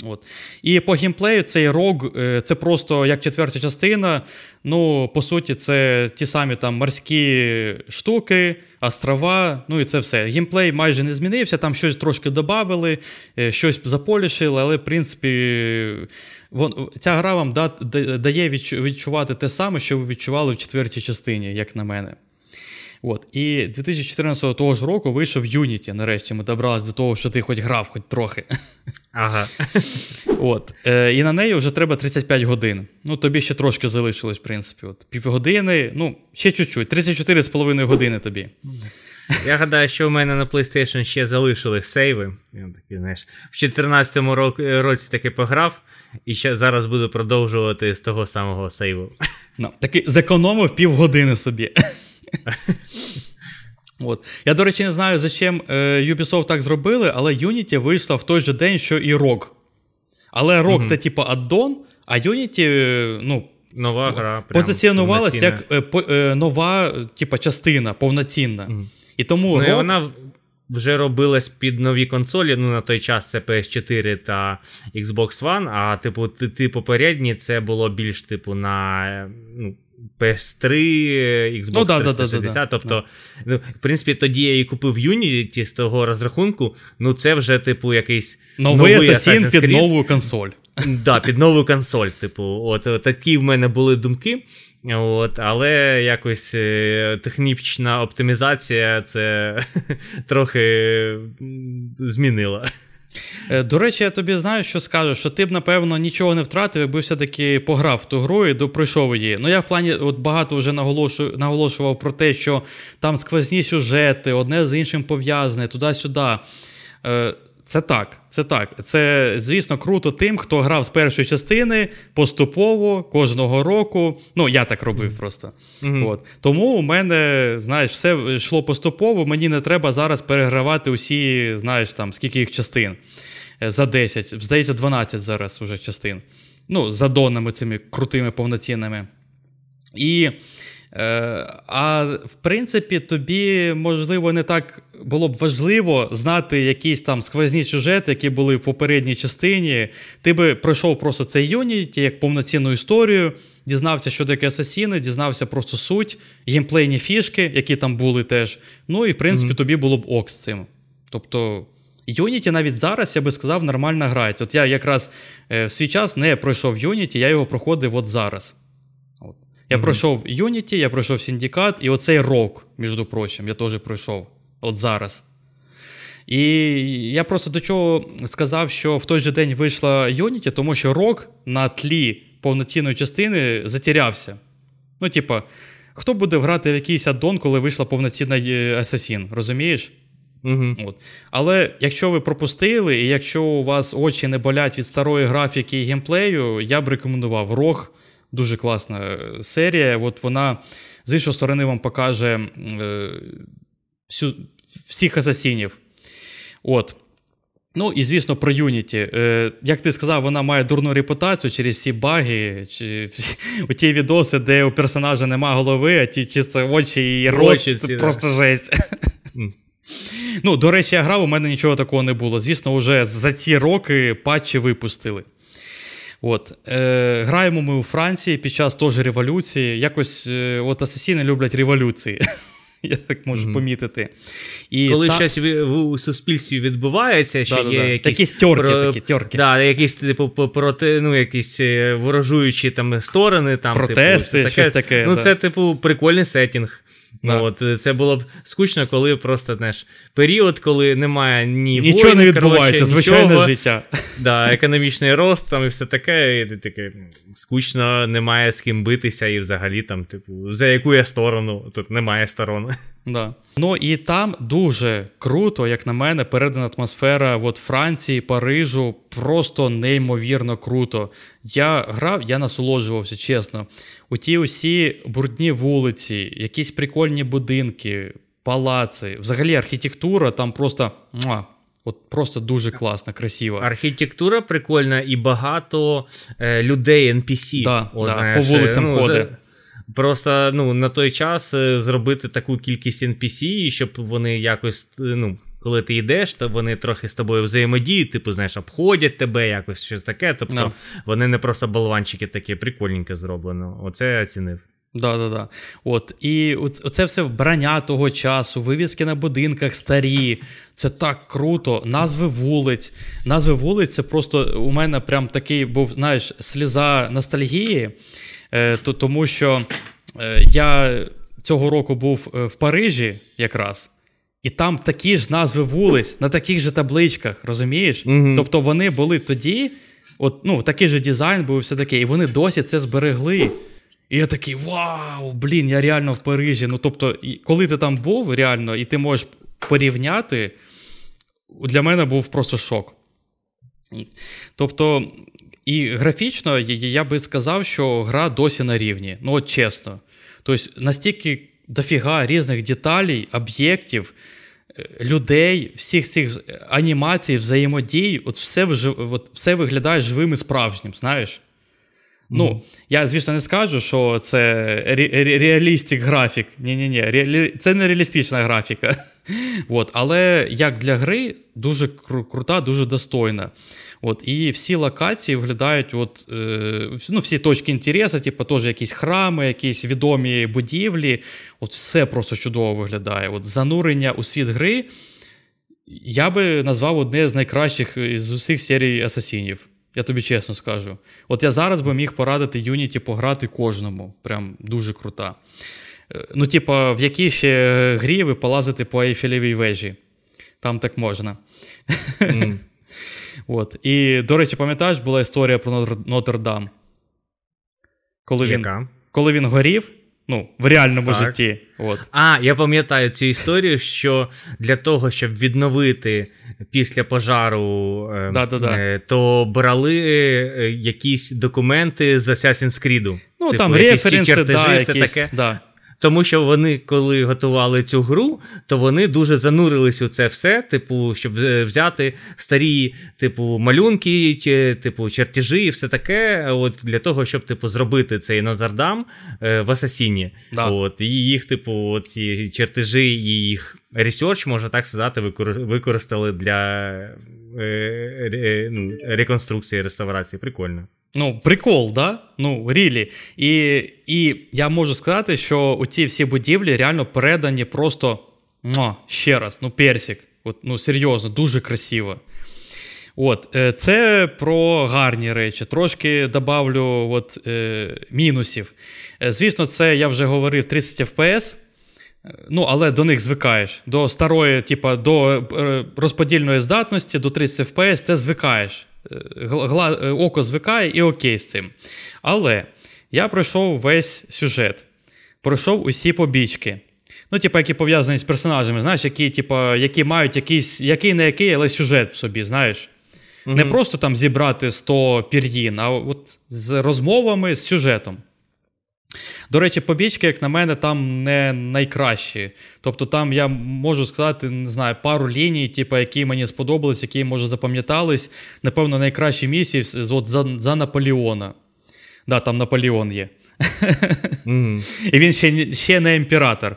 От. І по геймплею цей рог е, це просто як четверта частина. Ну, по суті, це ті самі там морські штуки, острова, ну і це все. Геймплей майже не змінився, там щось трошки додали, е, щось заполішили, але в принципі вон, ця гра вам дає відчувати те саме, що ви відчували в четвертій частині, як на мене. От. І 2014 того ж року вийшов Unity. Нарешті ми добралися до того, що ти хоч грав, хоч трохи. Ага. (laughs) От. Е, І на неї вже треба 35 годин. Ну, тобі ще трошки залишилось, в принципі. От. Півгодини, ну, ще чуть-чуть, 34,5 години тобі. Я гадаю, що в мене на PlayStation ще залишились сейви. Я такий, знаєш, В 2014 році таки пограв, і ще зараз буду продовжувати з того самого сейву. No, таки зекономив півгодини собі. (laughs) От. Я, до речі, не знаю, за чим е, Ubisoft так зробили, але Unity вийшла в той же день, що і ROG. Але ROG mm-hmm. це типу аддон, а Unity, е, ну. Нова гра. Позиціонувалася як е, по, е, нова, типу, частина, повноцінна. Mm-hmm. І тому ну, ROG... вона вже робилась під нові консолі. Ну, на той час це PS4 та Xbox One, а типу, ти, ти попередні це було більш, типу, на. ну, PS3, Xbox ну, 360. Да, да, тобто, ну, в принципі, тоді я і купив Unity з того розрахунку. Ну, це вже, типу, якийсь новий Assassin під нову консоль. Да, під нову консоль. Типу, от такі в мене були думки. От, Але якось е, технічна оптимізація це (laughs) трохи змінила. Е, до речі, я тобі знаю, що скажу, що ти б, напевно, нічого не втратив, якби все-таки пограв в ту гру і допройшов її. Ну, я в плані от багато вже наголошував, наголошував про те, що там сквозні сюжети, одне з іншим пов'язане, туди-сюди. Це так, це так. Це, звісно, круто тим, хто грав з першої частини поступово кожного року. Ну, я так робив просто. Mm-hmm. От. Тому у мене, знаєш, все йшло поступово. Мені не треба зараз перегравати усі, знаєш, там, скільки їх частин. Е, за 10, здається, 12 зараз уже частин. Ну, за донами цими крутими, повноцінними. І а в принципі, тобі, можливо, не так було б важливо знати якісь там сквозні сюжети, які були в попередній частині. Ти би пройшов просто цей Unity як повноцінну історію, дізнався, що таке асасіни, дізнався просто суть, геймплейні фішки, які там були теж. Ну і в принципі, mm-hmm. тобі було б ок з цим. Тобто. Unity навіть зараз, я би сказав, нормально грається. От я якраз е, в свій час не пройшов Unity, я його проходив от зараз. Я mm-hmm. пройшов Unity, я пройшов Syndicate, і оцей рок, між прочим, я теж пройшов от зараз. І я просто до чого сказав, що в той же день вийшла Unity, тому що рок на тлі повноцінної частини затірявся. Ну, типа, хто буде грати в якийсь аддон, коли вийшла повноцінна Assassin, розумієш? Угу. От. Але якщо ви пропустили, і якщо у вас очі не болять від старої графіки і геймплею, я б рекомендував рог. Дуже класна серія. От вона з іншої сторони вам покаже е, всю, всіх асасінів. От. Ну і звісно, про Unity. Е, Як ти сказав, вона має дурну репутацію через всі баги, чи (laughs) у ті відоси, де у персонажа нема голови, а ті чисто очі і рот. Очі ці, просто да. жесть. Ну, До речі, я грав, у мене нічого такого не було. Звісно, вже за ці роки патчі випустили. От, е, Граємо ми у Франції під час теж революції. Якось е, от асасіни люблять революції. (laughs) Я так можу mm-hmm. помітити. І Коли та... щось в, в суспільстві відбувається, що да, є да, якісь якісь тьорки, про... такі, тьорки. Да, якісь типу проти, ну, якісь е, ворожуючі там сторони, там типу, протести, типу, щось таке. Ну, це, типу, прикольний сетінг. Да. От, е, Це було б скучно, коли просто знаєш, період, коли немає ні Нічого воїн, не відбувається, коротше, звичайне нічого, життя. Да, Економічний рост там і все таке. І ти таке скучно, немає з ким битися, і взагалі там, типу, за яку я сторону, тут немає сторон. Да. Ну і там дуже круто, як на мене, передана атмосфера от Франції, Парижу. Просто неймовірно круто. Я грав, я насолоджувався, чесно. У ті усі брудні вулиці, якісь прикольні будинки, палаци. Взагалі архітектура там просто. Муа, От просто дуже класна, красива. Архітектура прикольна і багато е, людей NPC. Да, От, да, знаєш, По вулицям ну, ходить. Просто ну, на той час е, зробити таку кількість NPC, щоб вони якось. Е, ну, Коли ти йдеш, то вони трохи з тобою взаємодіють, типу, знаєш, обходять тебе, якось щось таке. Тобто no. вони не просто болванчики такі, прикольненько зроблено. Оце я оцінив. Да, да, да. От, І оце все вбрання того часу, вивіски на будинках старі. Це так круто. Назви вулиць. Назви вулиць це просто у мене прям такий був, знаєш, сліза ностальгії. Е, то, Тому що е, я цього року був е, в Парижі якраз, і там такі ж назви вулиць на таких же табличках, розумієш? mm Тобто вони були тоді, от, ну, такий же дизайн був все таке, і вони досі це зберегли. І я такий, вау, блін, я реально в Парижі. Ну, тобто, коли ти там був, реально, і ти можеш порівняти, для мене був просто шок. Тобто, і графічно я би сказав, що гра досі на рівні. Ну, от чесно. Тобто, настільки дофіга різних деталей, об'єктів, е, людей, всіх цих анімацій, взаємодій, от все от все виглядає живим і справжнім, знаєш? Ну, я, звісно, не скажу, що це ре- реалістик графік. Ні-ні-ні, це не реалістична графіка. (laughs) От, Але як для гри, дуже кру- крута, дуже достойна. От, І всі локації виглядають, от, е, ну, всі точки інтересу, типу, теж якісь храми, якісь відомі будівлі. От Все просто чудово виглядає. От Занурення у світ гри я би назвав одне з найкращих з усіх серій асасінів. Я тобі чесно скажу. От я зараз би міг порадити Unity пограти кожному. Прям дуже крута. Е, ну, типа, в якій ще грі ви полазите по Ейфелевій вежі. Там так можна. Mm. (laughs) От. І, до речі, пам'ятаєш, була історія про Нотр-Дам? Коли він, коли він горів, ну, в реальному так. житті. От. А, я пам'ятаю цю історію, що для того, щоб відновити після пожару, да, да, да. Е, то брали е, якісь документи з Assassin's Creed. Ну, типу, там референси, да, якісь, таке. Да. Тому що вони, коли готували цю гру, то вони дуже занурились у це все, типу, щоб е, взяти старі, типу, малюнки, чи, типу, чертежі і все таке, от для того, щоб типу, зробити цей Нотр-Дам е, в Асасіні. Да. От, І їх, типу, ці чертежі і їх research, можна так сказати, використали для ну, реконструкції реставрації. Прикольно. Ну, прикол, да? Ну, рілі. І і я можу сказати, що ці всі будівлі реально передані просто муа, ще раз, ну, персик. От, Ну, серйозно, дуже красиво. От, е, Це про гарні речі. Трошки добавлю от, е, мінусів. Е, звісно, це я вже говорив 30 FPS. Ну, але до них звикаєш. До старої, типа, до розподільної здатності, до 30 FPS ти звикаєш. Е, око звикає і окей з цим. Але я пройшов весь сюжет, пройшов усі побічки. Ну, типу, які пов'язані з персонажами, знаєш, які типу, які мають якийсь, який не який, але сюжет в собі, знаєш. Mm-hmm. Не просто там зібрати 100 пір'їн, а от з розмовами, з сюжетом. До речі, побічки, як на мене, там не найкращі. Тобто там я можу сказати, не знаю, пару ліній, типу, які мені сподобались, які може запам'ятались. Напевно, найкращі місії от за за Наполеона. Да, там Наполеон є. Mm-hmm. І він ще ще не імператор.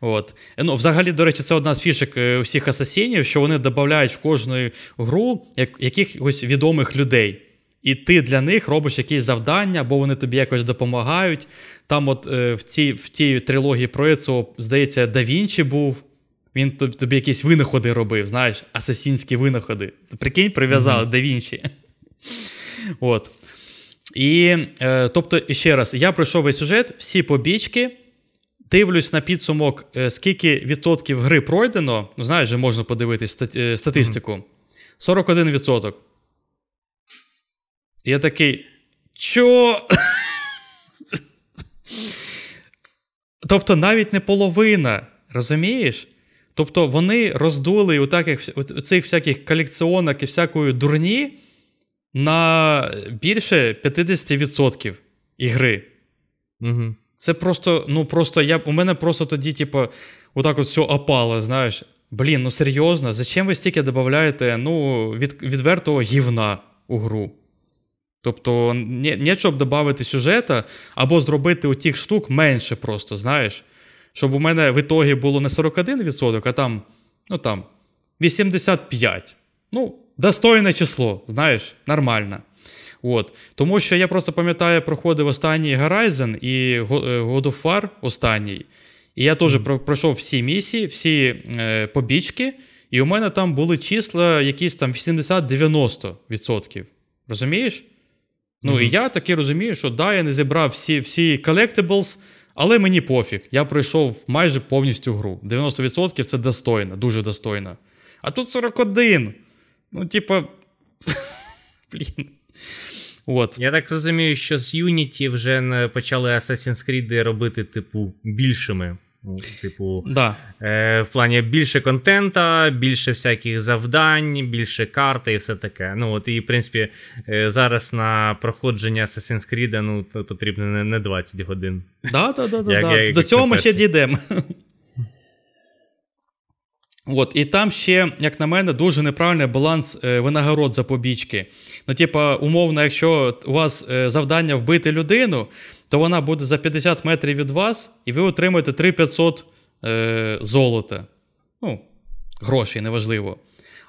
От. Ну, Взагалі, до речі, це одна з фішек е, усіх асасінів, що вони додають в кожну гру якихось відомих людей. І ти для них робиш якісь завдання, або вони тобі якось допомагають. Там, от е, в цій в тій трилогії про Ецо, здається, да Вінчі був. Він тобі якісь винаходи робив, знаєш, асасінські винаходи. Прикинь, прив'язали mm-hmm. да Вінчі. От. І, е, тобто, ще раз, я пройшов весь сюжет, всі побічки. Дивлюсь на підсумок, е, скільки відсотків гри пройдено. Ну, знаєш, можна подивитись е, статистику. 41%. Я такий. Чо? Тобто навіть не половина, розумієш? Тобто вони роздули у таких, у цих всяких колекціонок і всякої дурні на більше 50% ігри. Угу. Це просто, ну просто я, у мене просто тоді, типу, отак от все опало, знаєш. Блін, ну серйозно, зачем ви стільки додаєте ну, від, відвертого гівна у гру? Тобто, не щоб додати сюжета, або зробити у тих штук менше просто, знаєш. Щоб у мене в ітогі було не 41%, а там, ну там, 85%. Ну, достойне число, знаєш, нормально. От. Тому що я просто пам'ятаю, проходив останній Horizon і е, God of War останній. І я теж пройшов всі місії, всі е, побічки, і у мене там були числа якісь там 80-90%. Розумієш? Ну mm-hmm. і я таки розумію, що да, я не зібрав всі всі collectibles, але мені пофіг. Я пройшов майже повністю гру. 90% це достойно, дуже достойно. А тут 41. Ну, типа. (laughs) Блін. От. Я так розумію, що з Unity вже почали Assassin's Creed робити, типу, більшими. Ну, типу, да. е, в плані більше контента, більше всяких завдань, більше карти і все таке. Ну, от І, в принципі, е, зараз на проходження Assassin's Creed ну, потрібно не 20 годин. Да, да, да, да, да. До цього ми ще дійдемо. От, І там ще, як на мене, дуже неправильний баланс е, винагород за побічки. Ну, типа, умовно, якщо у вас е, завдання вбити людину, то вона буде за 50 метрів від вас, і ви отримаєте 3500 е, золота. Ну, грошей, неважливо.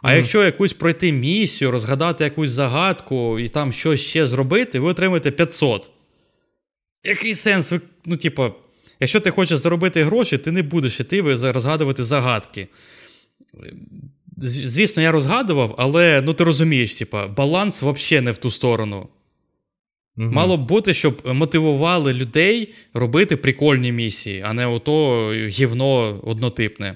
А mm-hmm. якщо якусь пройти місію, розгадати якусь загадку і там щось ще зробити, ви отримаєте 500. Який сенс? Ну, типа, якщо ти хочеш заробити гроші, ти не будеш іти розгадувати загадки. Звісно, я розгадував, але ну ти розумієш, типа, баланс взагалі не в ту сторону. Угу. Мало б бути, щоб мотивували людей робити прикольні місії, а не ото гівно однотипне.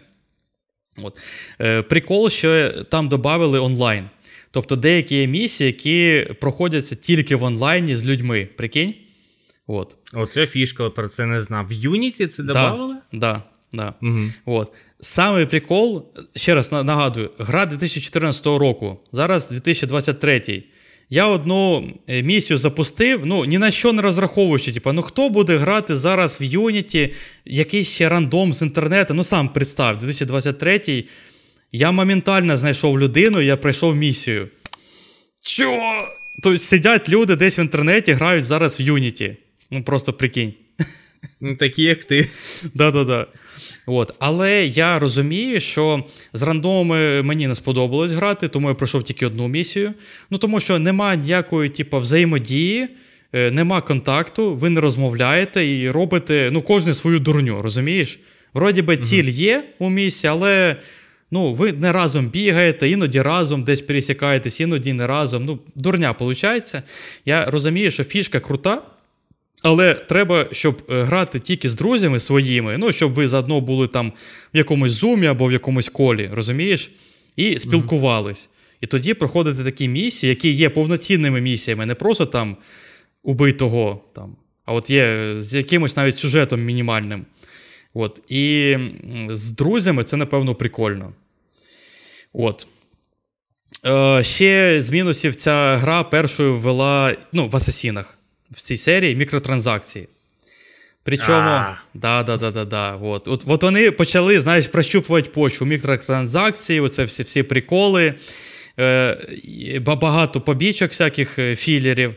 От. Е, Прикол, що там додали онлайн. Тобто деякі є місії, які проходяться тільки в онлайні з людьми. Прикинь? От. Оце фішка, про це не знав. В Unity це додали? Так, да, да. Угу. От. Саме прикол, ще раз нагадую, гра 2014 року, зараз 2023. Я одну е, місію запустив, ну ні на що не розраховуючи. Типу, ну хто буде грати зараз в Unity, якийсь ще рандом з інтернету. Ну сам представ, 2023 я моментально знайшов людину, я пройшов місію. Чого? Тобто сидять люди десь в інтернеті, грають зараз в Unity. Ну просто прикинь. Ну, Такі, як ти. Да-да-да. От. Але я розумію, що з рандомами мені не сподобалось грати, тому я пройшов тільки одну місію. Ну тому що немає ніякої типу, взаємодії, е, нема контакту, ви не розмовляєте і робите ну, кожен свою дурню, розумієш? Вроді би, ціль є у місці, але. Ну, ви не разом бігаєте, іноді разом десь пересікаєтесь, іноді не разом. Ну, дурня виходить. Я розумію, що фішка крута, але треба, щоб е, грати тільки з друзями своїми, ну, щоб ви заодно були там в якомусь зумі або в якомусь колі, розумієш? І спілкувались. І тоді проходити такі місії, які є повноцінними місіями, не просто там убий того, там, а от є з якимось навіть сюжетом мінімальним. От. І з друзями це, напевно, прикольно. От. Е, Ще з мінусів ця гра першою ввела ну, в асасінах в цій серії мікротранзакції. Причому, да, да, да, да, да, от. От, от вони почали, знаєш, прощупувати почву мікротранзакції, оце всі всі приколи, е, багато побічок, всяких е, філерів.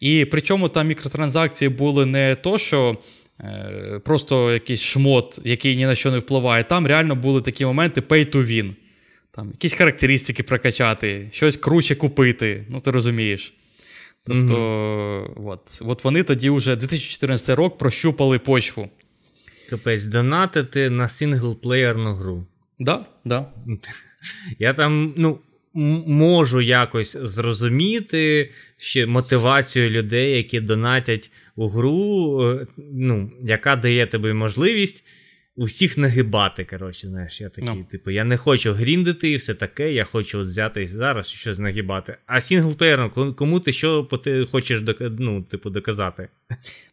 І причому там мікротранзакції були не то, що е, просто якийсь шмот, який ні на що не впливає. Там реально були такі моменти pay to win. Там Якісь характеристики прокачати, щось круче купити. Ну, ти розумієш. Тобто, mm-hmm. от, от вони тоді вже 2014 рік прощупали почву. Капець, донатити на синглплеєрну гру. Да, да. Я там, ну, можу якось зрозуміти ще мотивацію людей, які донатять у гру, е, ну, яка дає тобі можливість усіх нагибати. коротше, знаєш, я такий, ну. типу, я не хочу гріндити і все таке, я хочу от взяти зараз щось нагибати. А сінглплеєром, кому ти що ти хочеш ну, типу, доказати?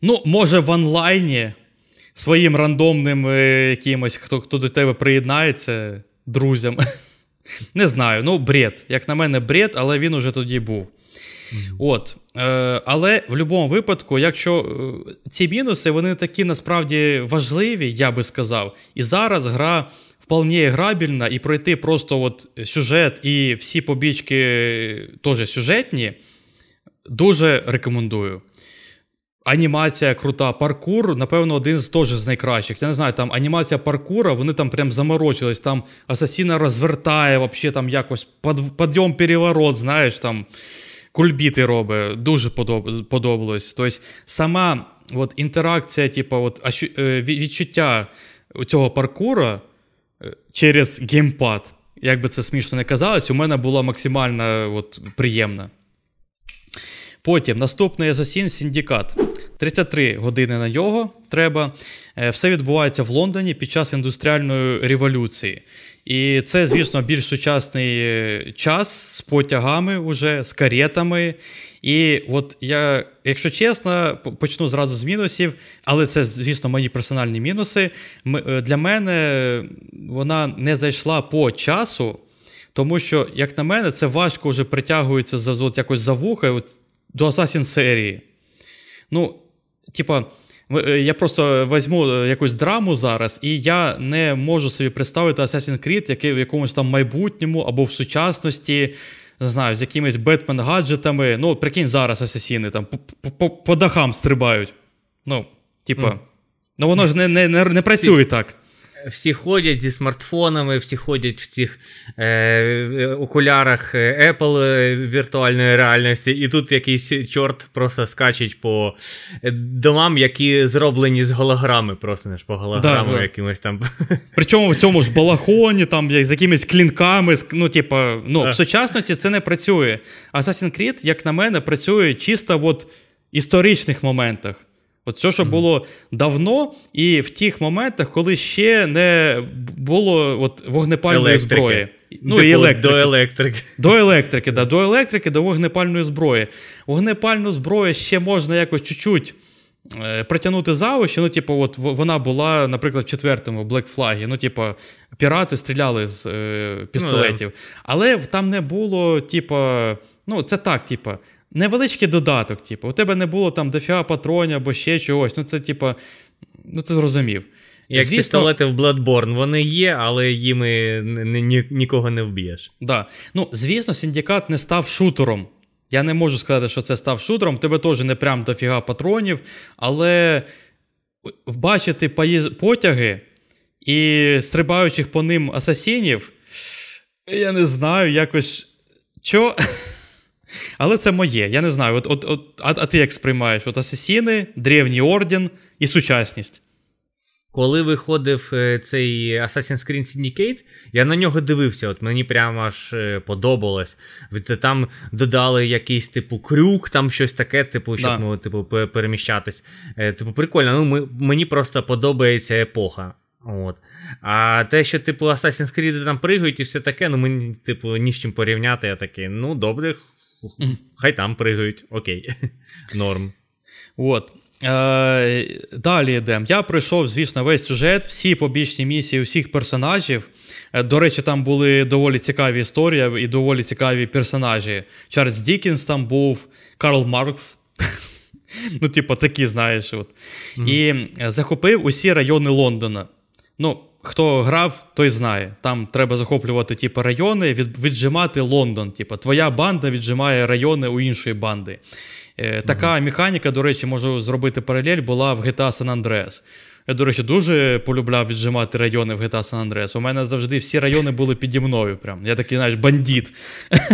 Ну, може, в онлайні своїм рандомним е, якимось, хто хто до тебе приєднається, друзям. (laughs) Не знаю, ну, бред. Як на мене, бред, але він уже тоді був. От. Е, Але в будь-якому випадку, якщо е, ці мінуси, вони такі насправді важливі, я би сказав. І зараз гра вполне грабільна, і пройти просто от сюжет і всі побічки теж сюжетні, дуже рекомендую. Анімація крута, паркур, напевно, один з теж з найкращих. Я не знаю, там анімація паркура, вони там прям заморочились. Там асасіна розвертає, вообще там якось підйом переворот, знаєш, там кульбіти робить, дуже подобалось. Тобто сама от, інтеракція, типу, от, е, відчуття цього паркура е, через геймпад, як би це смішно не казалось, у мене була максимально от, приємна. Потім наступний Assassin Syndicate. 33 години на нього треба. Е, все відбувається в Лондоні під час індустріальної революції. І це, звісно, більш сучасний е, час з потягами, уже, з каретами. І от я, якщо чесно, почну зразу з мінусів, але це, звісно, мої персональні мінуси. Е, для мене вона не зайшла по часу, тому що, як на мене, це важко вже притягується за, от якось за вуха от, до Assassin серії. Ну, типа. Е, я просто візьму е, якусь драму зараз, і я не можу собі представити Assassin's Creed який в якомусь там майбутньому або в сучасності, не знаю, з якимись Бетмен-гаджетами. Ну, прикинь, зараз асасіни там по дахам стрибають. Ну, типа. Mm. Ну воно ж не не, не, не працює так всі ходять зі смартфонами, всі ходять в цих е, окулярах е, Apple е, віртуальної реальності, і тут якийсь чорт просто скачить по е, домам, які зроблені з голограми, просто не ж по голограму да, якимось там. Причому в цьому ж балахоні, там, з якимись клінками, ну, типа, ну, в сучасності це не працює. Assassin's Creed, як на мене, працює чисто в історичних моментах. От все, що було давно, і в тих моментах, коли ще не було от, вогнепальної електрики. зброї. Ну, Типу, і електрики. До електрики. До електрики, да, до електрики, до вогнепальної зброї. Вогнепальну зброю ще можна якось чуть-чуть е, притягнути за очі. Ну, типу, от вона була, наприклад, в четвертому Black Flag. Ну, типу, пірати стріляли з е, пістолетів. Ну, Але там не було, типу, ну, це так, типу невеличкий додаток, типу, у тебе не було там дофіга патронів або ще чогось. Ну, це, типу, ну це зрозумів. Як Звісно, пістолети в Bloodborne, вони є, але їми ні, ні, нікого не вб'єш. Да. Ну, Звісно, Синдикат не став шутером. Я не можу сказати, що це став шутером. Тебе теж не прям дофіга патронів, але бачити потяги і стрибаючих по ним асасінів, я не знаю, якось. Чо? (laughs) Але це моє. Я не знаю. От, от, от, А а ти як сприймаєш? От Асасіни, Древній Орден і сучасність. Коли виходив е, цей Assassin's Creed Syndicate, я на нього дивився. От Мені прямо аж е, подобалось. Там додали якийсь типу крюк, там щось таке, типу, щоб да. ну, типу, переміщатись. Е, типу, прикольно. Ну, ми, Мені просто подобається епоха. От. А те, що, типу, Assassin's Creed там пригають і все таке, ну мені, типу, ні з чим порівняти. Я такий, ну, добре, Хай там пригають, окей. (laughs) Норм. От. Е, Далі йдемо. Я пройшов, звісно, весь сюжет, всі побічні місії, всіх персонажів. Е, до речі, там були доволі цікаві історії і доволі цікаві персонажі. Чарльз Дікінс там був, Карл Маркс. (laughs) Ну, типу, такі, знаєш. от. Mm-hmm. І захопив усі райони Лондона. Ну, Хто грав, той знає. Там треба захоплювати типу, райони, від, віджимати Лондон. Типу, Твоя банда віджимає райони у іншої банди. Е, Така mm-hmm. механіка, до речі, можу зробити паралель, була в GTA San Andreas. Я, до речі, дуже полюбляв віджимати райони в GTA San Andreas. У мене завжди всі райони були піді мною. Прям. Я такий, знаєш, бандит.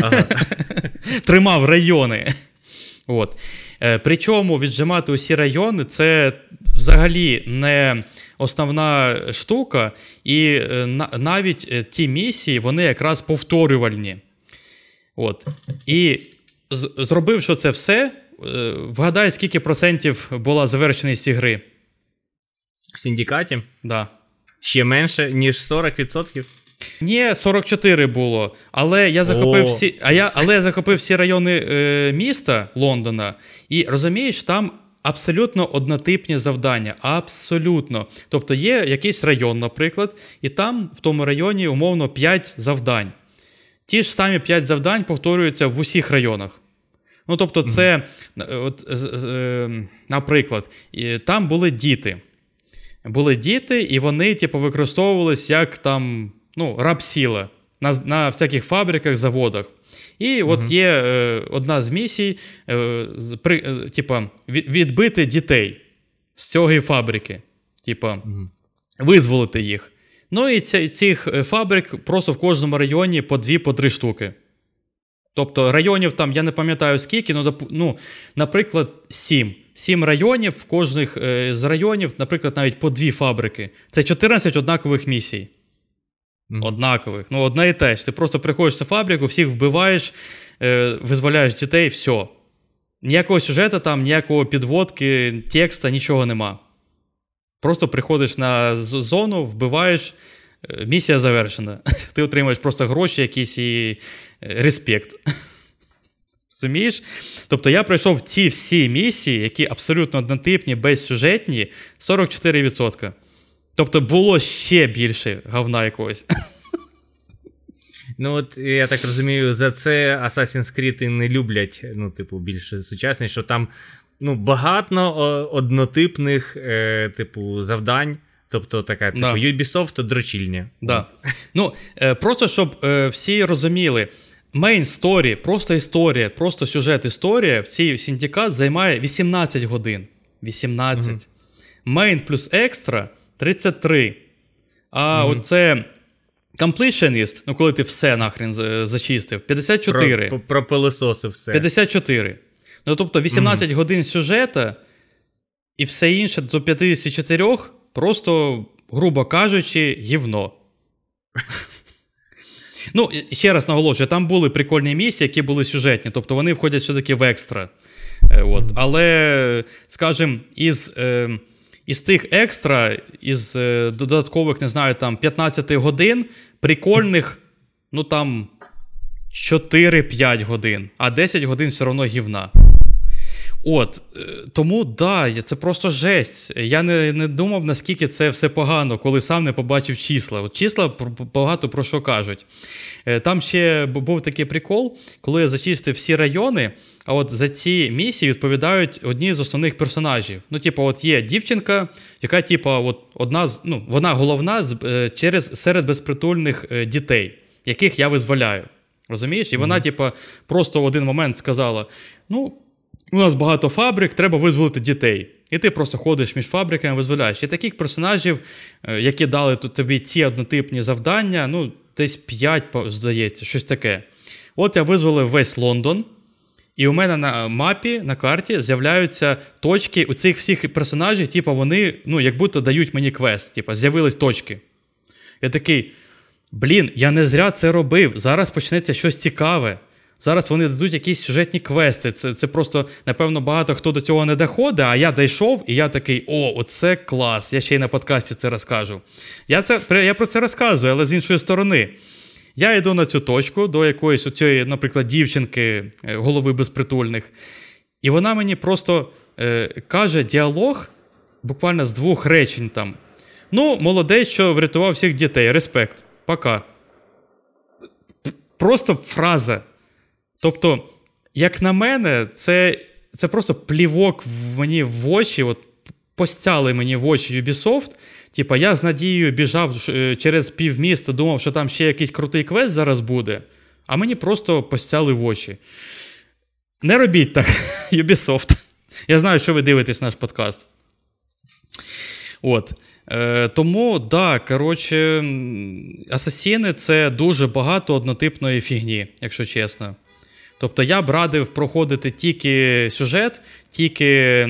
Ага. (laughs) Тримав райони. От. Е, Причому віджимати усі райони це взагалі не основна штука, і е, навіть е, ті місії, вони якраз повторювальні. От. І зробивши це все, е, вгадай, скільки процентів була завершеність гри? В Сіндікаті? Да. Ще менше, ніж 40%? Ні, 44 було. Але я захопив всі а я, але я захопив всі райони е, міста Лондона, і розумієш, там абсолютно однотипні завдання. Абсолютно. Тобто є якийсь район, наприклад, і там в тому районі умовно 5 завдань. Ті ж самі 5 завдань повторюються в усіх районах. Ну, тобто, це, от, е, наприклад, там були діти. Були діти, і вони, типу, використовувались як там, ну, рабсіла на на всяких фабриках, заводах. І от є е, одна з місій, е, при, е, типа, відбити дітей з цієї фабрики, типа, визволити їх. Ну і ці, цих е, фабрик просто в кожному районі по дві, по три штуки. Тобто районів там, я не пам'ятаю скільки, ну, ну наприклад, сім. Сім районів, в кожних е, з районів, наприклад, навіть по дві фабрики. Це 14 однакових місій. Mm-hmm. Однакових. Ну, одне і те ж. Ти просто приходиш на фабрику, всіх вбиваєш, е, визволяєш дітей, все. Ніякого сюжету там, ніякого підводки, текста, нічого нема. Просто приходиш на зону, вбиваєш, е, місія завершена. (laughs) Ти отримаєш просто гроші, якісь і е, респект. (laughs) Розумієш? Тобто я пройшов ці всі місії, які абсолютно однотипні, безсюжетні, 44%. Тобто було ще більше говна якогось. Ну, от я так розумію, за це Assassin's Creed і не люблять, ну, типу, більше сучасні, що там ну, багато однотипних, е, типу, завдань. Тобто така, типу, да. Ubisoft дрочільня. Да. (laughs) Ну, е, Просто щоб е, всі розуміли, main story, просто історія, просто сюжет історія в цій синдикат займає 18 годин. 18. Main угу. plus extra 33. А угу. оце Completionist, ну коли ти все нахрен зачистив, 54. Про, про пилососи все. 54. Ну тобто 18 mm. годин сюжета і все інше до 54 просто, грубо кажучи, гівно. (laughs) Ну, ще раз наголошую, там були прикольні місії, які були сюжетні, тобто вони входять все-таки в екстра. Е, от. Але, скажімо, із. Е, із тих екстра, із е, додаткових, не знаю, там 15 годин, прикольних, ну там 4-5 годин, а 10 годин все одно гівна. От, е, тому да, це просто жесть. Я не не думав, наскільки це все погано, коли сам не побачив числа. От Числа багато про що кажуть. Е, там ще був такий прикол, коли я зачистив всі райони. А от за ці місії відповідають одні з основних персонажів. Ну, типу, от є дівчинка, яка, типу, от одна з ну, вона головна з, е, через серед безпритульних дітей, яких я визволяю. Розумієш? І вона, mm-hmm. типу, просто в один момент сказала: ну у нас багато фабрик, треба визволити дітей. І ти просто ходиш між фабриками, визволяєш. І таких персонажів, е, які дали тобі ці однотипні завдання, ну, десь 5, здається, щось таке. От я визволив весь Лондон, і у мене на мапі, на карті з'являються точки у цих всіх персонажів, типу, вони, ну, як будто дають мені квест, типу, з'явились точки. Я такий. Блін, я не зря це робив. Зараз почнеться щось цікаве. Зараз вони дадуть якісь сюжетні квести. Це це просто, напевно, багато хто до цього не доходить, а я дійшов, і я такий: о, оце клас! Я ще й на подкасті це розкажу. Я це, я про це розказую, але з іншої сторони. Я йду на цю точку до якоїсь, оцієї, наприклад, дівчинки, е, голови безпритульних, і вона мені просто е, каже діалог буквально з двох речень там. Ну, молодець, що врятував всіх дітей. Респект. Пока. Просто фраза. Тобто, як на мене, це це просто плівок в мені в очі. от Постяли мені в очі Ubisoft. Типа, я з надією біжав е, через півміста, думав, що там ще якийсь крутий квест зараз буде, а мені просто постяли в очі. Не робіть так, (laughs) Ubisoft. Я знаю, що ви дивитесь наш подкаст. От. Е, Тому, да, коротше, асасіни це дуже багато однотипної фігні, якщо чесно. Тобто я б радив проходити тільки сюжет, тільки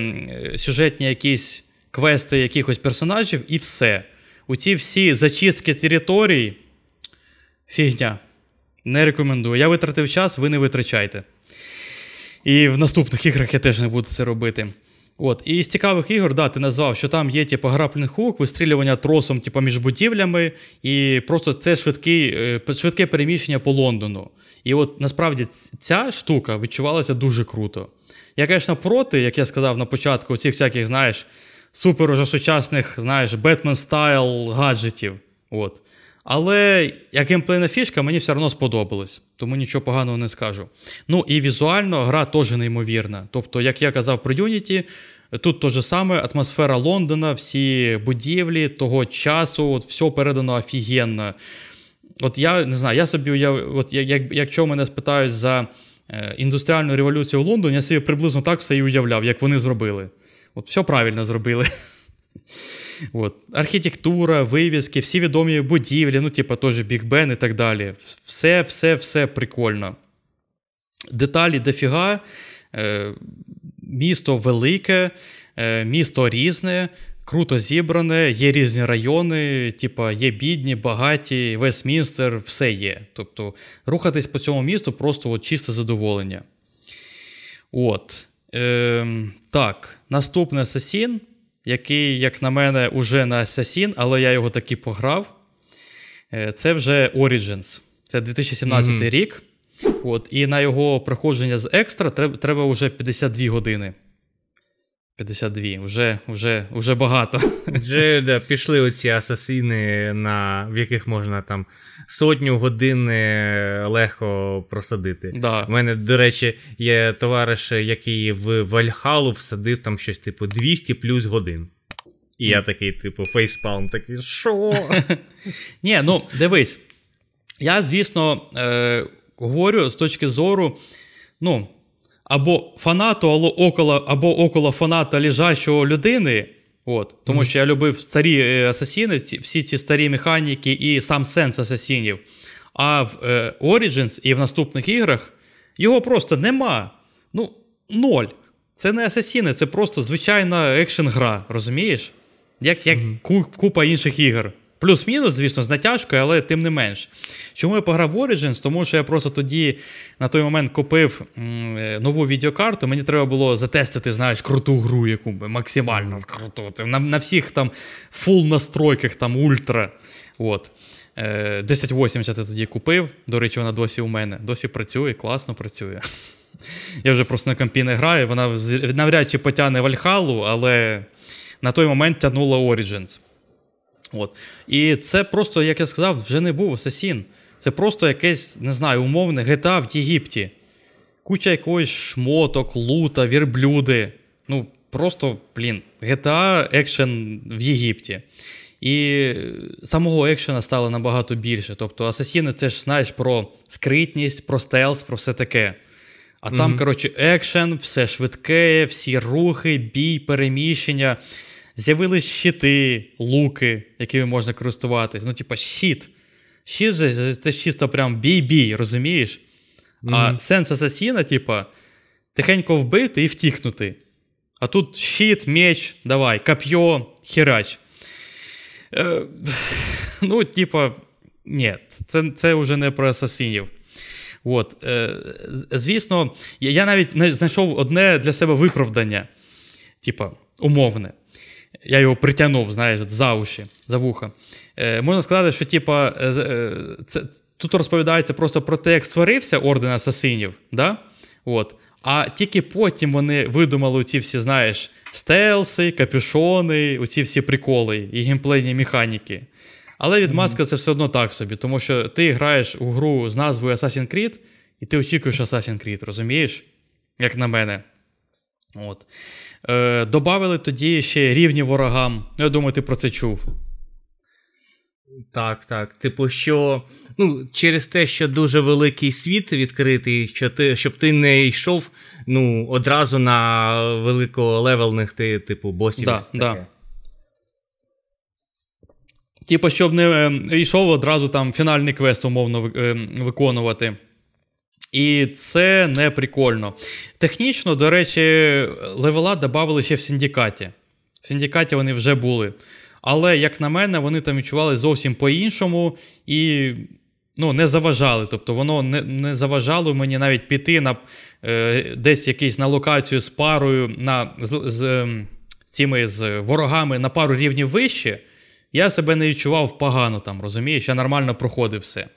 сюжетні якісь квести якихось персонажів, і все. У ці всі зачистки територій фігня. Не рекомендую. Я витратив час, ви не витрачайте. І в наступних іграх я теж не буду це робити. От, І з цікавих ігор, да, ти назвав, що там є типу, граплінг-хук, вистрілювання тросом типу, між будівлями, і просто це швидкий, е, швидке переміщення по Лондону. І от насправді ця штука відчувалася дуже круто. Я, звісно, проти, як я сказав на початку, цих всяких, знаєш, супер уже сучасних, знаєш, Бетмен стайл гаджетів. От. Але як геймплейна фішка, мені все одно сподобалось, тому нічого поганого не скажу. Ну і візуально гра теж неймовірна. Тобто, як я казав про Unity, тут те ж саме атмосфера Лондона, всі будівлі того часу, от все передано офігенно. От я не знаю, я собі уяв... от як, якщо мене спитають за е, індустріальну революцію в Лондоні, я собі приблизно так все і уявляв, як вони зробили. От все правильно зробили. (laughs) От. Архітектура, вивіски, всі відомі будівлі, ну, типу, теж Біг Бен і так далі. Все, все, все прикольно. Деталі дофіга. Е, місто велике, е, місто різне, круто зібране, є різні райони, типу, є бідні, багаті, Вестмінстер, все є. Тобто, рухатись по цьому місту просто от чисте задоволення. От. Е, Так, наступний Асасін який, як на мене, уже на Assassin, але я його таки пограв. Е, це вже Origins. Це 2017 mm-hmm. рік. От, І на його проходження з екстра треба, треба вже 52 години. 52, вже вже, вже багато. Вже да, пішли оці асасини, на, в яких можна там сотню годин легко просадити. Да. У мене, до речі, є товариш, який в Вальхалу всадив там щось, типу, 200 плюс годин. І я такий, типу, фейспалм, такий, що? (laughs) Ні, ну дивись. Я, звісно, е, говорю з точки зору, ну, або фанату, або около, або около фаната лежачого людини. От, Тому mm-hmm. що я любив старі е, асасіни, всі ці старі механіки і сам сенс асасінів. А в е, Origins і в наступних іграх його просто нема. Ну, ноль. Це не асасіни, це просто звичайна екшн гра, розумієш? Як як mm-hmm. купа інших ігор. Плюс-мінус, звісно, з натяжкою, але тим не менш. Чому я пограв в Origins? Тому що я просто тоді на той момент купив е, нову відеокарту. Мені треба було затестити, знаєш, круту гру, яку максимально круту. На на всіх там full настройках, там ультра. От. 1080 е, я тоді купив. До речі, вона досі у мене. Досі працює, класно працює. (laughs) Я вже просто на компі не граю, вона навряд чи потягне Вальхалу, але на той момент тягнула Origins. От. І це просто, як я сказав, вже не був Асасін. Це просто якесь, не знаю, умовне GTA в Єгипті. Куча якогось шмоток, лута, вірблюди. Ну, просто, блін, GTA екшен в Єгипті. І самого екшена стало набагато більше. Тобто, Асасіни це ж знаєш про скритність, про стелс, про все таке. А mm-hmm. там, коротше, екшен, все швидке, всі рухи, бій, переміщення. З'явились щити, луки, якими можна користуватись. Ну, типа, щит. Щит же це чисто прям бій-бій, розумієш? Mm-hmm. А сенс асасіна, типа, тихенько вбити і втікнути. А тут щит, меч, давай, коп'є, херач. Е, (laughs) Ну, типа, ні, це це вже не про асасинів. От, е, Звісно, я навіть знайшов одне для себе виправдання, типа, умовне я його притягнув, знаєш, за уші, за вуха. Е, Можна сказати, що типа, е, е, це, тут розповідається просто про те, як створився орден асасинів. да? От. А тільки потім вони видумали ці всі, знаєш, стелси, капюшони, оці всі приколи і геймплейні механіки. Але від Маска це все одно так собі, тому що ти граєш у гру з назвою Assassin's Creed, і ти очікуєш Assassin's Creed, розумієш? Як на мене. От. Е, Добавили тоді ще рівні ворогам. Я думаю, ти про це чув. Так, так. Типу, що ну, через те, що дуже великий світ відкритий, що ти, щоб ти не йшов ну, одразу на великолевелних ти, типу, босів. Да, да. Типу, щоб не е, йшов одразу там фінальний квест, умовно, е, виконувати. І це не прикольно. Технічно, до речі, левела додали ще в синдикаті. В синдикаті вони вже були. Але, як на мене, вони там відчували зовсім по-іншому і ну, не заважали. Тобто, воно не не заважало мені навіть піти на е, десь якийсь на локацію з парою на, з, з, з цими з ворогами на пару рівнів вище. Я себе не відчував погано там, розумієш? Я нормально проходив все.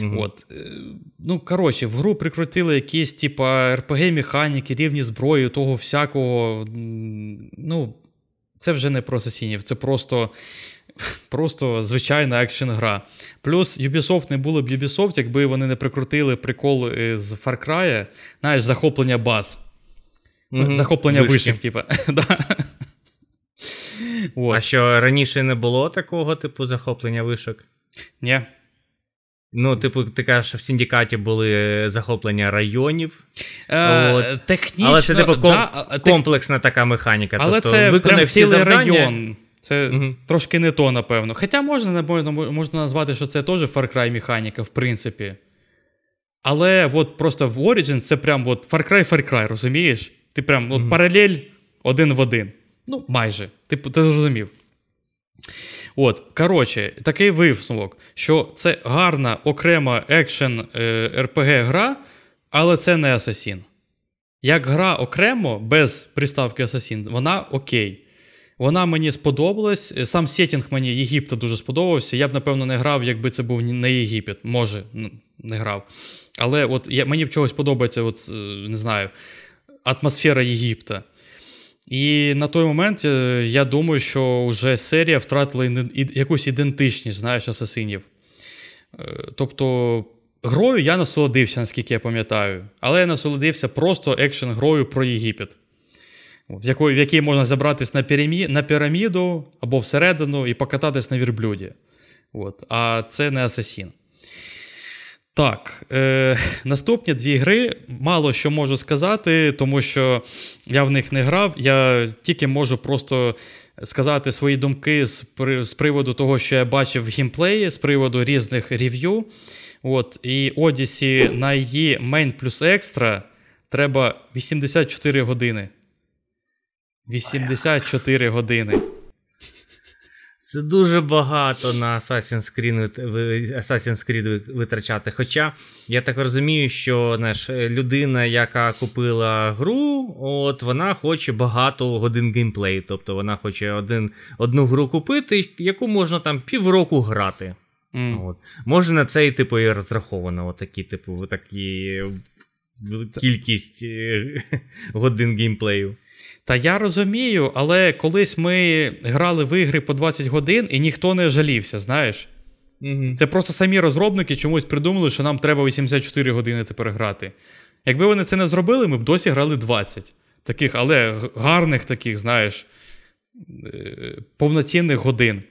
Угу. От. Е, ну, коротше, в гру прикрутили якісь, типа, РПГ-механіки, рівні зброї, того всякого. Ну, це вже не про асасінів, це просто. (laughs) Просто звичайна екшн гра. Плюс Ubisoft не було б Ubisoft, якби вони не прикрутили прикол з Far Cry, знаєш, захоплення баз. Mm-hmm. Захоплення вишок, типа. (laughs) А що раніше не було такого типу захоплення вишок? Ні. Ну, типу, ти кажеш, що в синдикаті були захоплення районів. Е, От. Технічно, Але це типу ком... да, комплексна така механіка. Але тобто, це прям цілий район. Це угу. трошки не то, напевно. Хоча можна можна назвати, що це теж Far Cry механіка, в принципі. Але от просто в Origins це прям от Far Cry Far Cry, розумієш? Ти прям от паралель один в один. Ну, майже. Ти, ти зрозумів. От, коротше, такий висновок, що це гарна окрема екшен РПГ гра, але це не Асасін. Як гра окремо, без приставки Асасін, вона окей. Вона мені сподобалась. Сам сетінг мені Єгипта дуже сподобався. Я б, напевно, не грав, якби це був не Єгипет. Може, не грав. Але от я, мені в чогось подобається, от, е, не знаю, атмосфера Єгипта. І на той момент е, я думаю, що вже серія втратила якусь ідентичність, знаєш, асасинів. Е, тобто, грою я насолодився, наскільки я пам'ятаю, але я насолодився просто екшен грою про Єгипет, в якій можна забратись на пірамі, на піраміду або всередину і покататись на вірблюді. От. А це не асасін. Так, е, наступні дві гри мало що можу сказати, тому що я в них не грав. Я тільки можу просто сказати свої думки з з приводу того, що я бачив в геймплеї, з приводу різних рев'ю. От, І Odyssey на її Main плюс Extra треба 84 години. 84 години. Це дуже багато на Assassin's Creed Assassin's Creed витрачати. Хоча я так розумію, що знаєш, людина, яка купила гру, от вона хоче багато годин геймплею. Тобто вона хоче один, одну гру купити, яку можна там півроку грати. Mm. От. Може на це і типу і розраховано. Отакі, типу, такі кількість е, (laughs) годин геймплею. Та я розумію, але колись ми грали в ігри по 20 годин і ніхто не жалівся, знаєш. Угу. Це просто самі розробники чомусь придумали, що нам треба 84 години тепер грати. Якби вони це не зробили, ми б досі грали 20. Таких, але гарних таких, знаєш, е, повноцінних годин.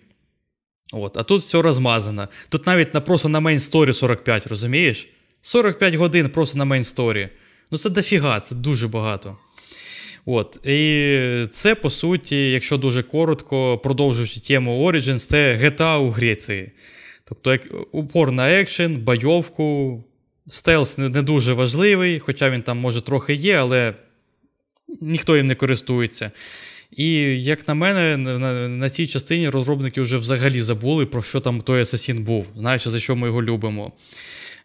От, А тут все розмазано. Тут навіть на, просто на main story 45, розумієш? 45 годин просто на main story. Ну це дофіга, це дуже багато. От, І це, по суті, якщо дуже коротко, продовжуючи тему Origins, це GTA у Греції. Тобто, як упор на екшен, бойовку. Стелс не дуже важливий, хоча він там, може, трохи є, але ніхто їм не користується. І, як на мене, на, на цій частині розробники вже взагалі забули, про що там той Асасін був. Знаєш, за що ми його любимо.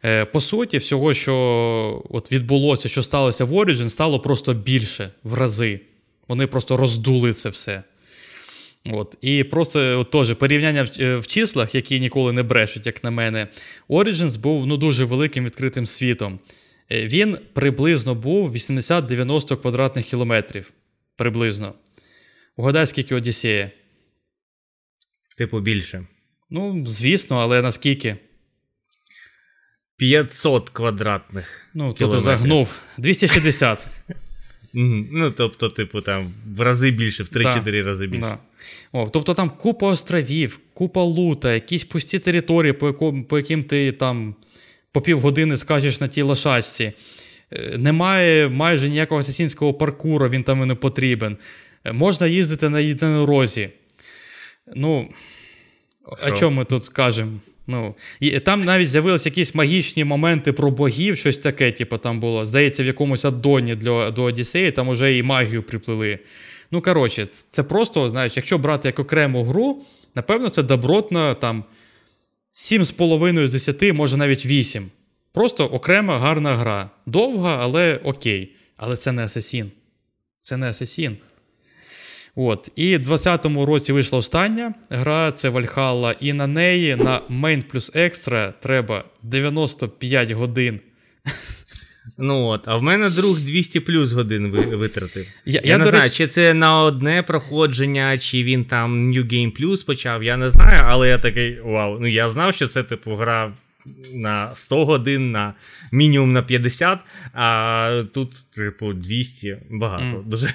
Е, по суті, всього, що от відбулося, що сталося в Origin, стало просто більше в рази. Вони просто роздули це все. От. І просто от, теж порівняння в, е, в числах, які ніколи не брешуть, як на мене, Origins був ну, дуже великим відкритим світом. Е, він приблизно був 80-90 квадратних кілометрів. Приблизно. Угадай, скільки Одіссея? Типу більше. Ну, звісно, але наскільки? 500 квадратних. Ну, то ти загнув. 260. Ну, тобто, типу, там в рази більше, в 3-4 да, рази більше. Да. О, Тобто там купа островів, купа лута, якісь пусті території, по яким, по яким ти там по півгодини скажеш на тій лошачці. Е, немає майже ніякого асасінського паркуру, він там і не потрібен. Е, можна їздити на єдинорозі. Ну, Шо? о чому ми тут скажемо? Ну, і Там навіть з'явилися якісь магічні моменти про богів, щось таке, типу, там було. Здається, в якомусь аддоні для, до Одіссеї, там уже і магію приплили. Ну, коротше, це просто, знаєш, якщо брати як окрему гру, напевно, це добротна там 7,5 з 10, може навіть 8. Просто окрема гарна гра. Довга, але окей. Але це не Асасін. Це не Асасін. От. І в 20-му році вийшла остання гра, це Valhalla, і на неї на Main плюс Extra треба 95 годин. Ну от, А в мене друг 200 плюс годин витратив. Я, я, я не знаю, речі... чи це на одне проходження, чи він там New Game Plus почав, я не знаю, але я такий вау. Ну я знав, що це типу гра на 100 годин, на мінімум на 50, а тут, типу, 200 багато. Mm. Дуже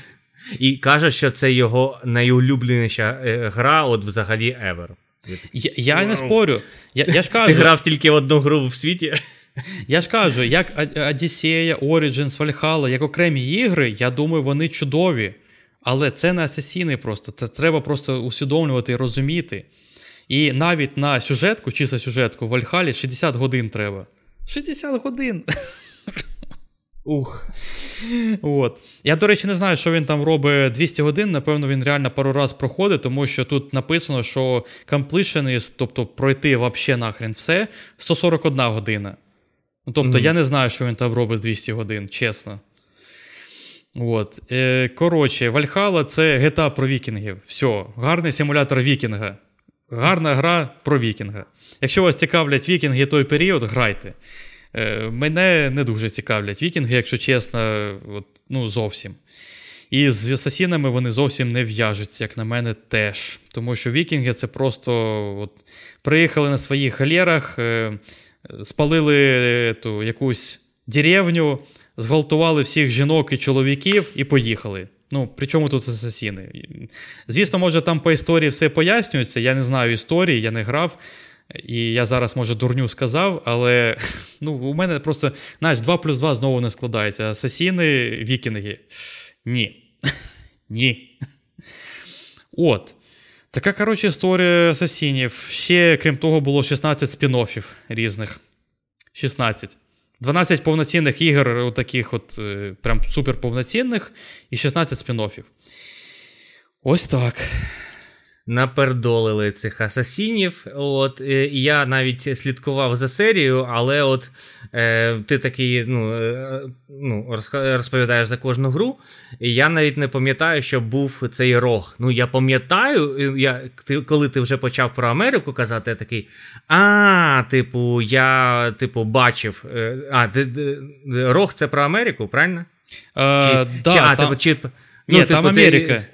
і каже, що це його найулюбленіша е, гра, от взагалі ever. Я я не спорю. Я, я ж кажу, Ти грав тільки в одну гру в світі. Я ж кажу, як Одіссея, Origins, Valhalla, як окремі ігри, я думаю, вони чудові. Але це не асасіни просто. Це треба просто усвідомлювати і розуміти. І навіть на сюжетку, чисто сюжетку, в Вальхалі 60 годин треба. 60 годин. Ух. От. Я, до речі, не знаю, що він там робить 200 годин. Напевно, він реально пару раз проходить, тому що тут написано, що completionist, тобто пройти взагалі нахрен все, 141 година. Ну, Тобто, mm-hmm. я не знаю, що він там робить 200 годин, чесно. От. Е, Коротше, Вальхала це GTA про вікінгів. Все, гарний симулятор вікінга. Гарна гра про вікінга. Якщо вас цікавлять вікінги той період, грайте. Е, Мене не дуже цікавлять вікінги, якщо чесно, от, ну зовсім. І з асасінами вони зовсім не в'яжуться, як на мене, теж. Тому що вікінги це просто от, приїхали на своїх галерах, е, спалили ту якусь деревню, зґвалтували всіх жінок і чоловіків і поїхали. Ну, при чому тут асасіни? Звісно, може, там по історії все пояснюється. Я не знаю історії, я не грав. І я зараз, може, дурню сказав, але (laughs) ну, у мене просто, знаєш, 2 плюс 2 знову не складається. Асасіни, вікінги. Ні. (laughs) Ні. От. Така, коротше, історія асасінів. Ще, крім того, було 16 спін-оффів різних. 16. 12 повноцінних ігор, таких от, е, прям супер повноцінних, і 16 спін-оффів. Ось так напердолили цих асасінів. От, е, і Я навіть слідкував за серією, але от е, ти такий ну, е, ну, розповідаєш за кожну гру. І я навіть не пам'ятаю, що був цей рог. Ну, я пам'ятаю, я, ти, коли ти вже почав про Америку казати, я такий. А, типу, я типу, бачив. Е, а, ти, рог це про Америку, правильно? А, чи, да, чи, а, там... типу, чи, ну, Ні, типу, там Америка. Ти,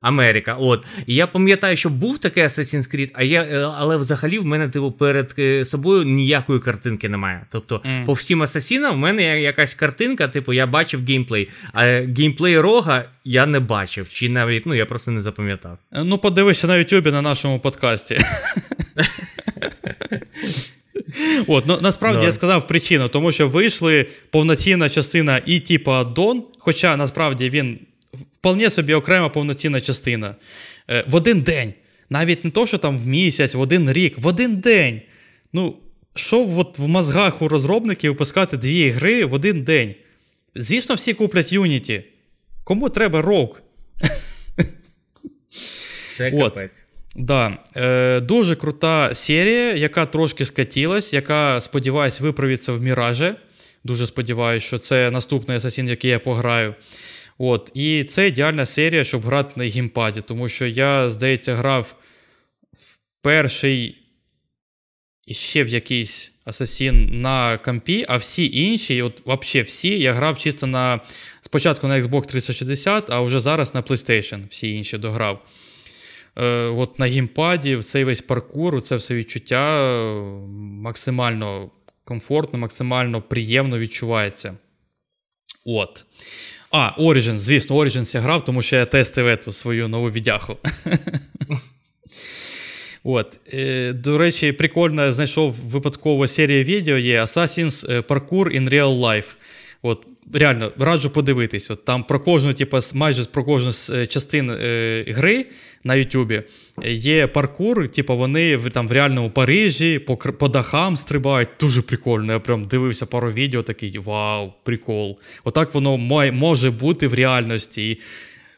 Америка. От. І я пам'ятаю, що був такий Assassin's Creed, а я, е, але взагалі в мене типу, перед е, собою ніякої картинки немає. Тобто, mm. по всім асасінам в мене якась картинка, типу, я бачив геймплей, а геймплей рога я не бачив. Чи навіть ну, я просто не запам'ятав. Е, ну, подивися на Ютубі на нашому подкасті. От, ну, Насправді no. я сказав причину, тому що вийшли повноцінна частина і типу аддон, хоча насправді він вполне собі окрема повноцінна частина. Е, в один день. Навіть не то, що там в місяць, в один рік, в один день. Ну, що от в мозгах у розробників випускати дві гри в один день? Звісно, всі куплять Unity. Кому треба Rogue? Це капець. Да. Е, Дуже крута серія, яка трошки скатілась, яка, сподіваюсь, виправиться в Міраже. Дуже сподіваюся, що це наступний асасін, який я пограю. От, І це ідеальна серія, щоб грати на геймпаді, тому що я, здається, грав в перший і ще в якийсь Асасін на компі, а всі інші, от взагалі всі, я грав чисто на спочатку на Xbox 360, а вже зараз на PlayStation всі інші дограв. Е, От На геймпаді цей весь паркур, це все відчуття е, максимально комфортно, максимально приємно відчувається. От. А, Origins, звісно, Origins я грав, тому що я тестив ету свою нову відяху. (laughs) От. Е, До речі, прикольно знайшов випадково серія відео є Assassin's Parkour in Real Life. От, Реально, раджу подивитись. От Там про кожну, типу, майже про кожну з частин е, гри на Ютубі є паркур, типу, вони в, там в реальному Парижі по по дахам стрибають. Дуже прикольно. Я прям дивився пару відео, такий вау, прикол. Отак воно має, може бути в реальності. І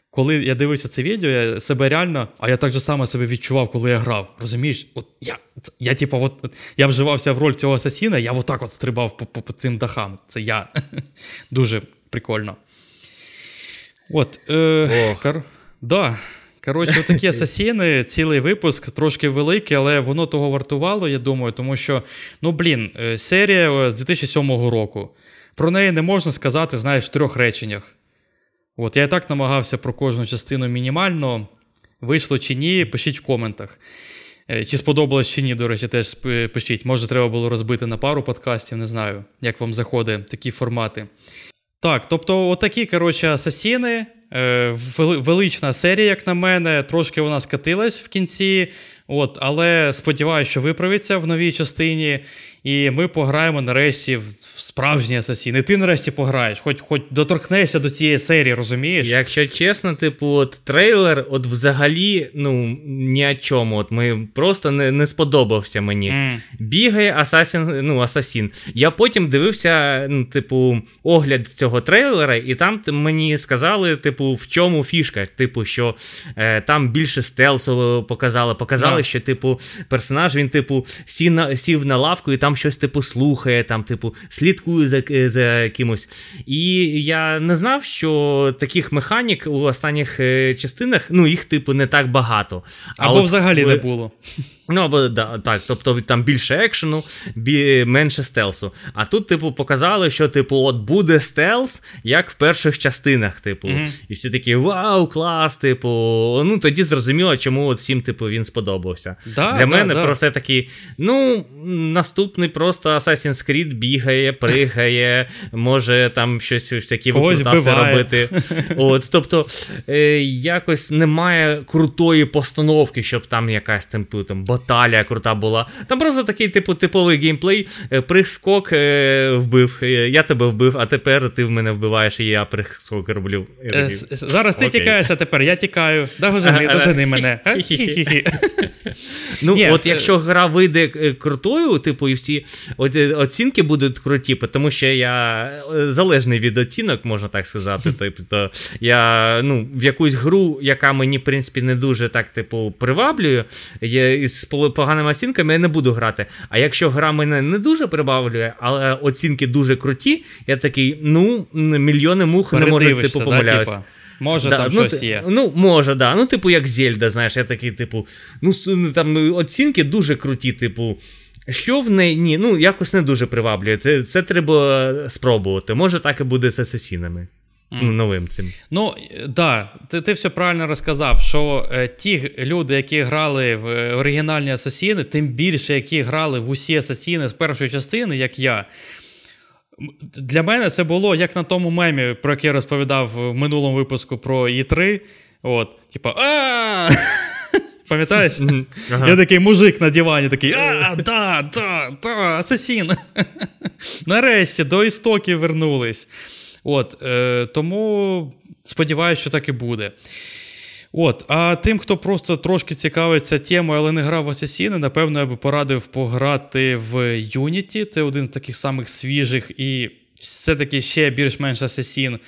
коли я дивився це відео, я себе реально, а я так же само себе відчував, коли я грав. Розумієш? От Я я, типу, от, я вживався в роль цього асасіна, я отак от стрибав по, по, по цим дахам. Це я. (laughs) Дуже прикольно. От. Е, кор... да. Коротше, (laughs) такі асасіни, цілий випуск, трошки великий, але воно того вартувало, я думаю, тому що, ну, блін, е, серія е, з 2007 року. Про неї не можна сказати, знаєш, в трьох реченнях. От, Я і так намагався про кожну частину мінімально. Вийшло чи ні, пишіть в коментах. Е, чи сподобалось чи ні, до речі, теж пишіть. Може, треба було розбити на пару подкастів, не знаю, як вам заходить такі формати. Так, тобто, отакі, коротше, асасіни. Е, велична серія, як на мене, трошки вона скатилась в кінці. От, Але сподіваюся, що виправиться в новій частині. І ми пограємо нарешті в справжній асасін. І ти нарешті пограєш, хоч хоч доторкнешся до цієї серії, розумієш? Якщо чесно, типу, от трейлер, от взагалі, ну, ні о чому. От ми просто не не сподобався мені. Mm. Бігає асасін, ну, асасін. Я потім дивився, ну, типу, огляд цього трейлера, і там мені сказали, типу, в чому фішка. Типу, що е, там більше стелсу показали. Показали, yeah. що, типу, персонаж він, типу, сів на, сів на лавку і там там щось типу слухає, там, типу, слідкує за за кимось. І я не знав, що таких механік у останніх е, частинах, ну, їх, типу, не так багато. Або от, взагалі не було. Ну, або да, так, тобто там більше екшену, бі, менше стелсу. А тут, типу, показали, що, типу, от буде стелс, як в перших частинах, типу. Mm-hmm. І всі такі вау, клас, типу. Ну, тоді зрозуміло, чому от всім, типу, він сподобався. Да, Для да, мене да. просто такий, ну, наступний просто Assassin's Creed бігає, пригає, може там щось всякі викрутаси робити. От, Тобто, е, якось немає крутої постановки, щоб там якась типу, там баталія крута була. Там просто такий типу типовий геймплей, е, прискок е, вбив. Е, я тебе вбив, а тепер ти в мене вбиваєш, і я прискок роблю. Зараз ти тікаєш, а тепер я тікаю. Дожени, дожени мене. (laughs) Ну, от якщо гра вийде крутою, типу, і всі оцінки будуть круті, тому що я залежний від оцінок, можна так сказати. (laughs) Тобто я ну, в якусь гру, яка мені, в принципі, не дуже так, типу, приваблює, із з поганими оцінками я не буду грати. А якщо гра мене не дуже прибавлює, але оцінки дуже круті, я такий, ну, мільйони мух не можуть типу помиляюсь. Да, Може, да, там ну, щось є. Ну, може, да. Ну, типу, як Зельда, знаєш, я такий, типу, ну, ну там оцінки дуже круті, типу. Що в неї ні, ну якось не дуже приваблює. Це це треба спробувати. Може, так і буде з асасінами. Mm. Новим цим. Ну, да, ти ти все правильно розказав, що е, ті люди, які грали в е, оригінальні асасіни, тим більше, які грали в усі асасіни з першої частини, як я. Для мене це було як на тому мемі, про який я розповідав в минулому випуску про І3. От, типа, а (laughs) Пам'ятаєш? Я такий мужик на дивані, такий, а, да, да, да, асасін. (laughs) Нарешті до істоків вернулись. От, е, Тому сподіваюся, що так і буде. От, А тим, хто просто трошки цікавиться темою, але не грав в Асасіни, напевно, я би порадив пограти в Unity. Це один з таких самих свіжих і все-таки ще більш-менш Асасін.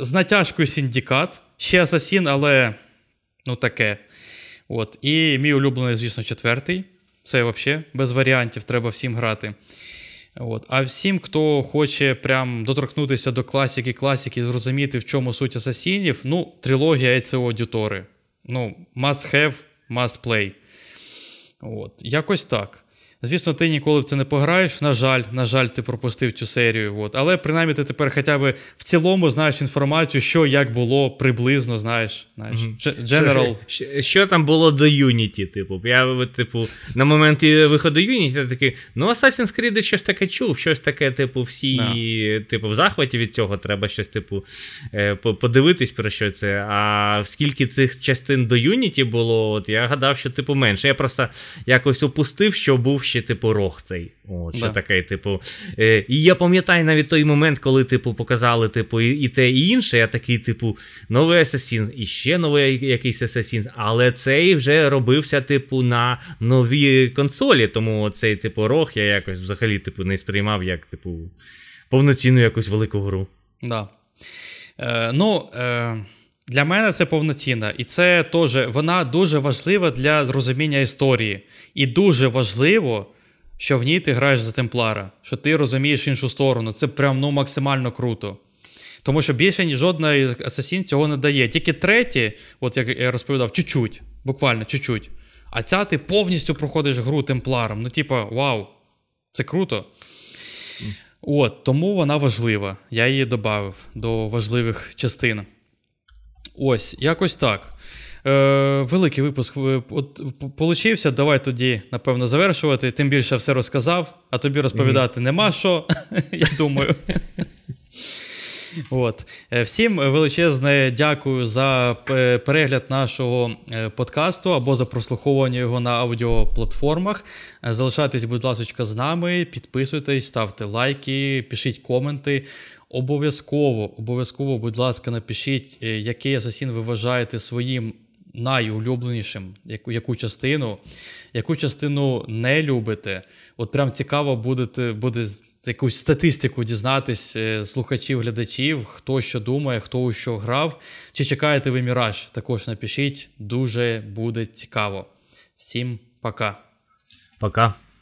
З натяжкою Syndicate. Ще Асасін, але ну таке. От. І мій улюблений, звісно, четвертий. Це взагалі без варіантів, треба всім грати. От. А всім, хто хоче прям доторкнутися до класики, класики, зрозуміти, в чому суть асасінів, ну, трилогія це Аудітори. Ну, must have, must play. От. Якось так. Звісно, ти ніколи в це не пограєш. На жаль, на жаль, ти пропустив цю серію. От. Але принаймні ти тепер хоча б в цілому знаєш інформацію, що як було приблизно, знаєш. знаєш. General. Що, що, що там було до Unity, типу. Я, типу, на момент виходу Unity я такий, ну, Assassin's Creed щось таке чув, щось таке, типу, всі, no. типу, в захваті від цього треба щось, типу, е, подивитись про що це. А скільки цих частин до Unity було, от я гадав, що, типу, менше. Я просто якось опустив, що був ще, типу, рог цей. От, що да. таке, типу. Е, І я пам'ятаю навіть той момент, коли, типу, показали, типу, і, і те, і інше. Я такий, типу, новий Асасін, і ще новий якийсь Асасін. Але цей вже робився, типу, на нові консолі. Тому цей, типу, Rogue я якось взагалі, типу, не сприймав як, типу, повноцінну якусь велику гру. Да. Е, Ну. Е... Для мене це повноцінна, і це теж вона дуже важлива для зрозуміння історії. І дуже важливо, що в ній ти граєш за темплара, що ти розумієш іншу сторону. Це прям ну, максимально круто. Тому що більше ні жодної асасін цього не дає. Тільки третій, от як я розповідав, чуть-чуть, буквально чуть-чуть. А ця ти повністю проходиш гру темпларом. Ну, типа, вау, це круто. От, Тому вона важлива. Я її додав до важливих частин. Ось, якось так. Е, Великий випуск е, от, получився. Давай тоді, напевно, завершувати. Тим більше все розказав, а тобі розповідати нема що, (laughs) я думаю. От. Е, всім величезне дякую за перегляд нашого е, подкасту або за прослуховування його на аудіоплатформах. Залишайтесь, будь ласка, з нами, підписуйтесь, ставте лайки, пишіть коменти. Обов'язково, обов'язково, будь ласка, напишіть, е, який асасін ви вважаєте своїм найулюбленішим, яку яку частину, яку частину не любите. От прям цікаво буде, буде якусь статистику дізнатись е, слухачів, глядачів, хто що думає, хто у що грав. Чи чекаєте ви міраж? Також напишіть. Дуже буде цікаво. Всім пока. Пока.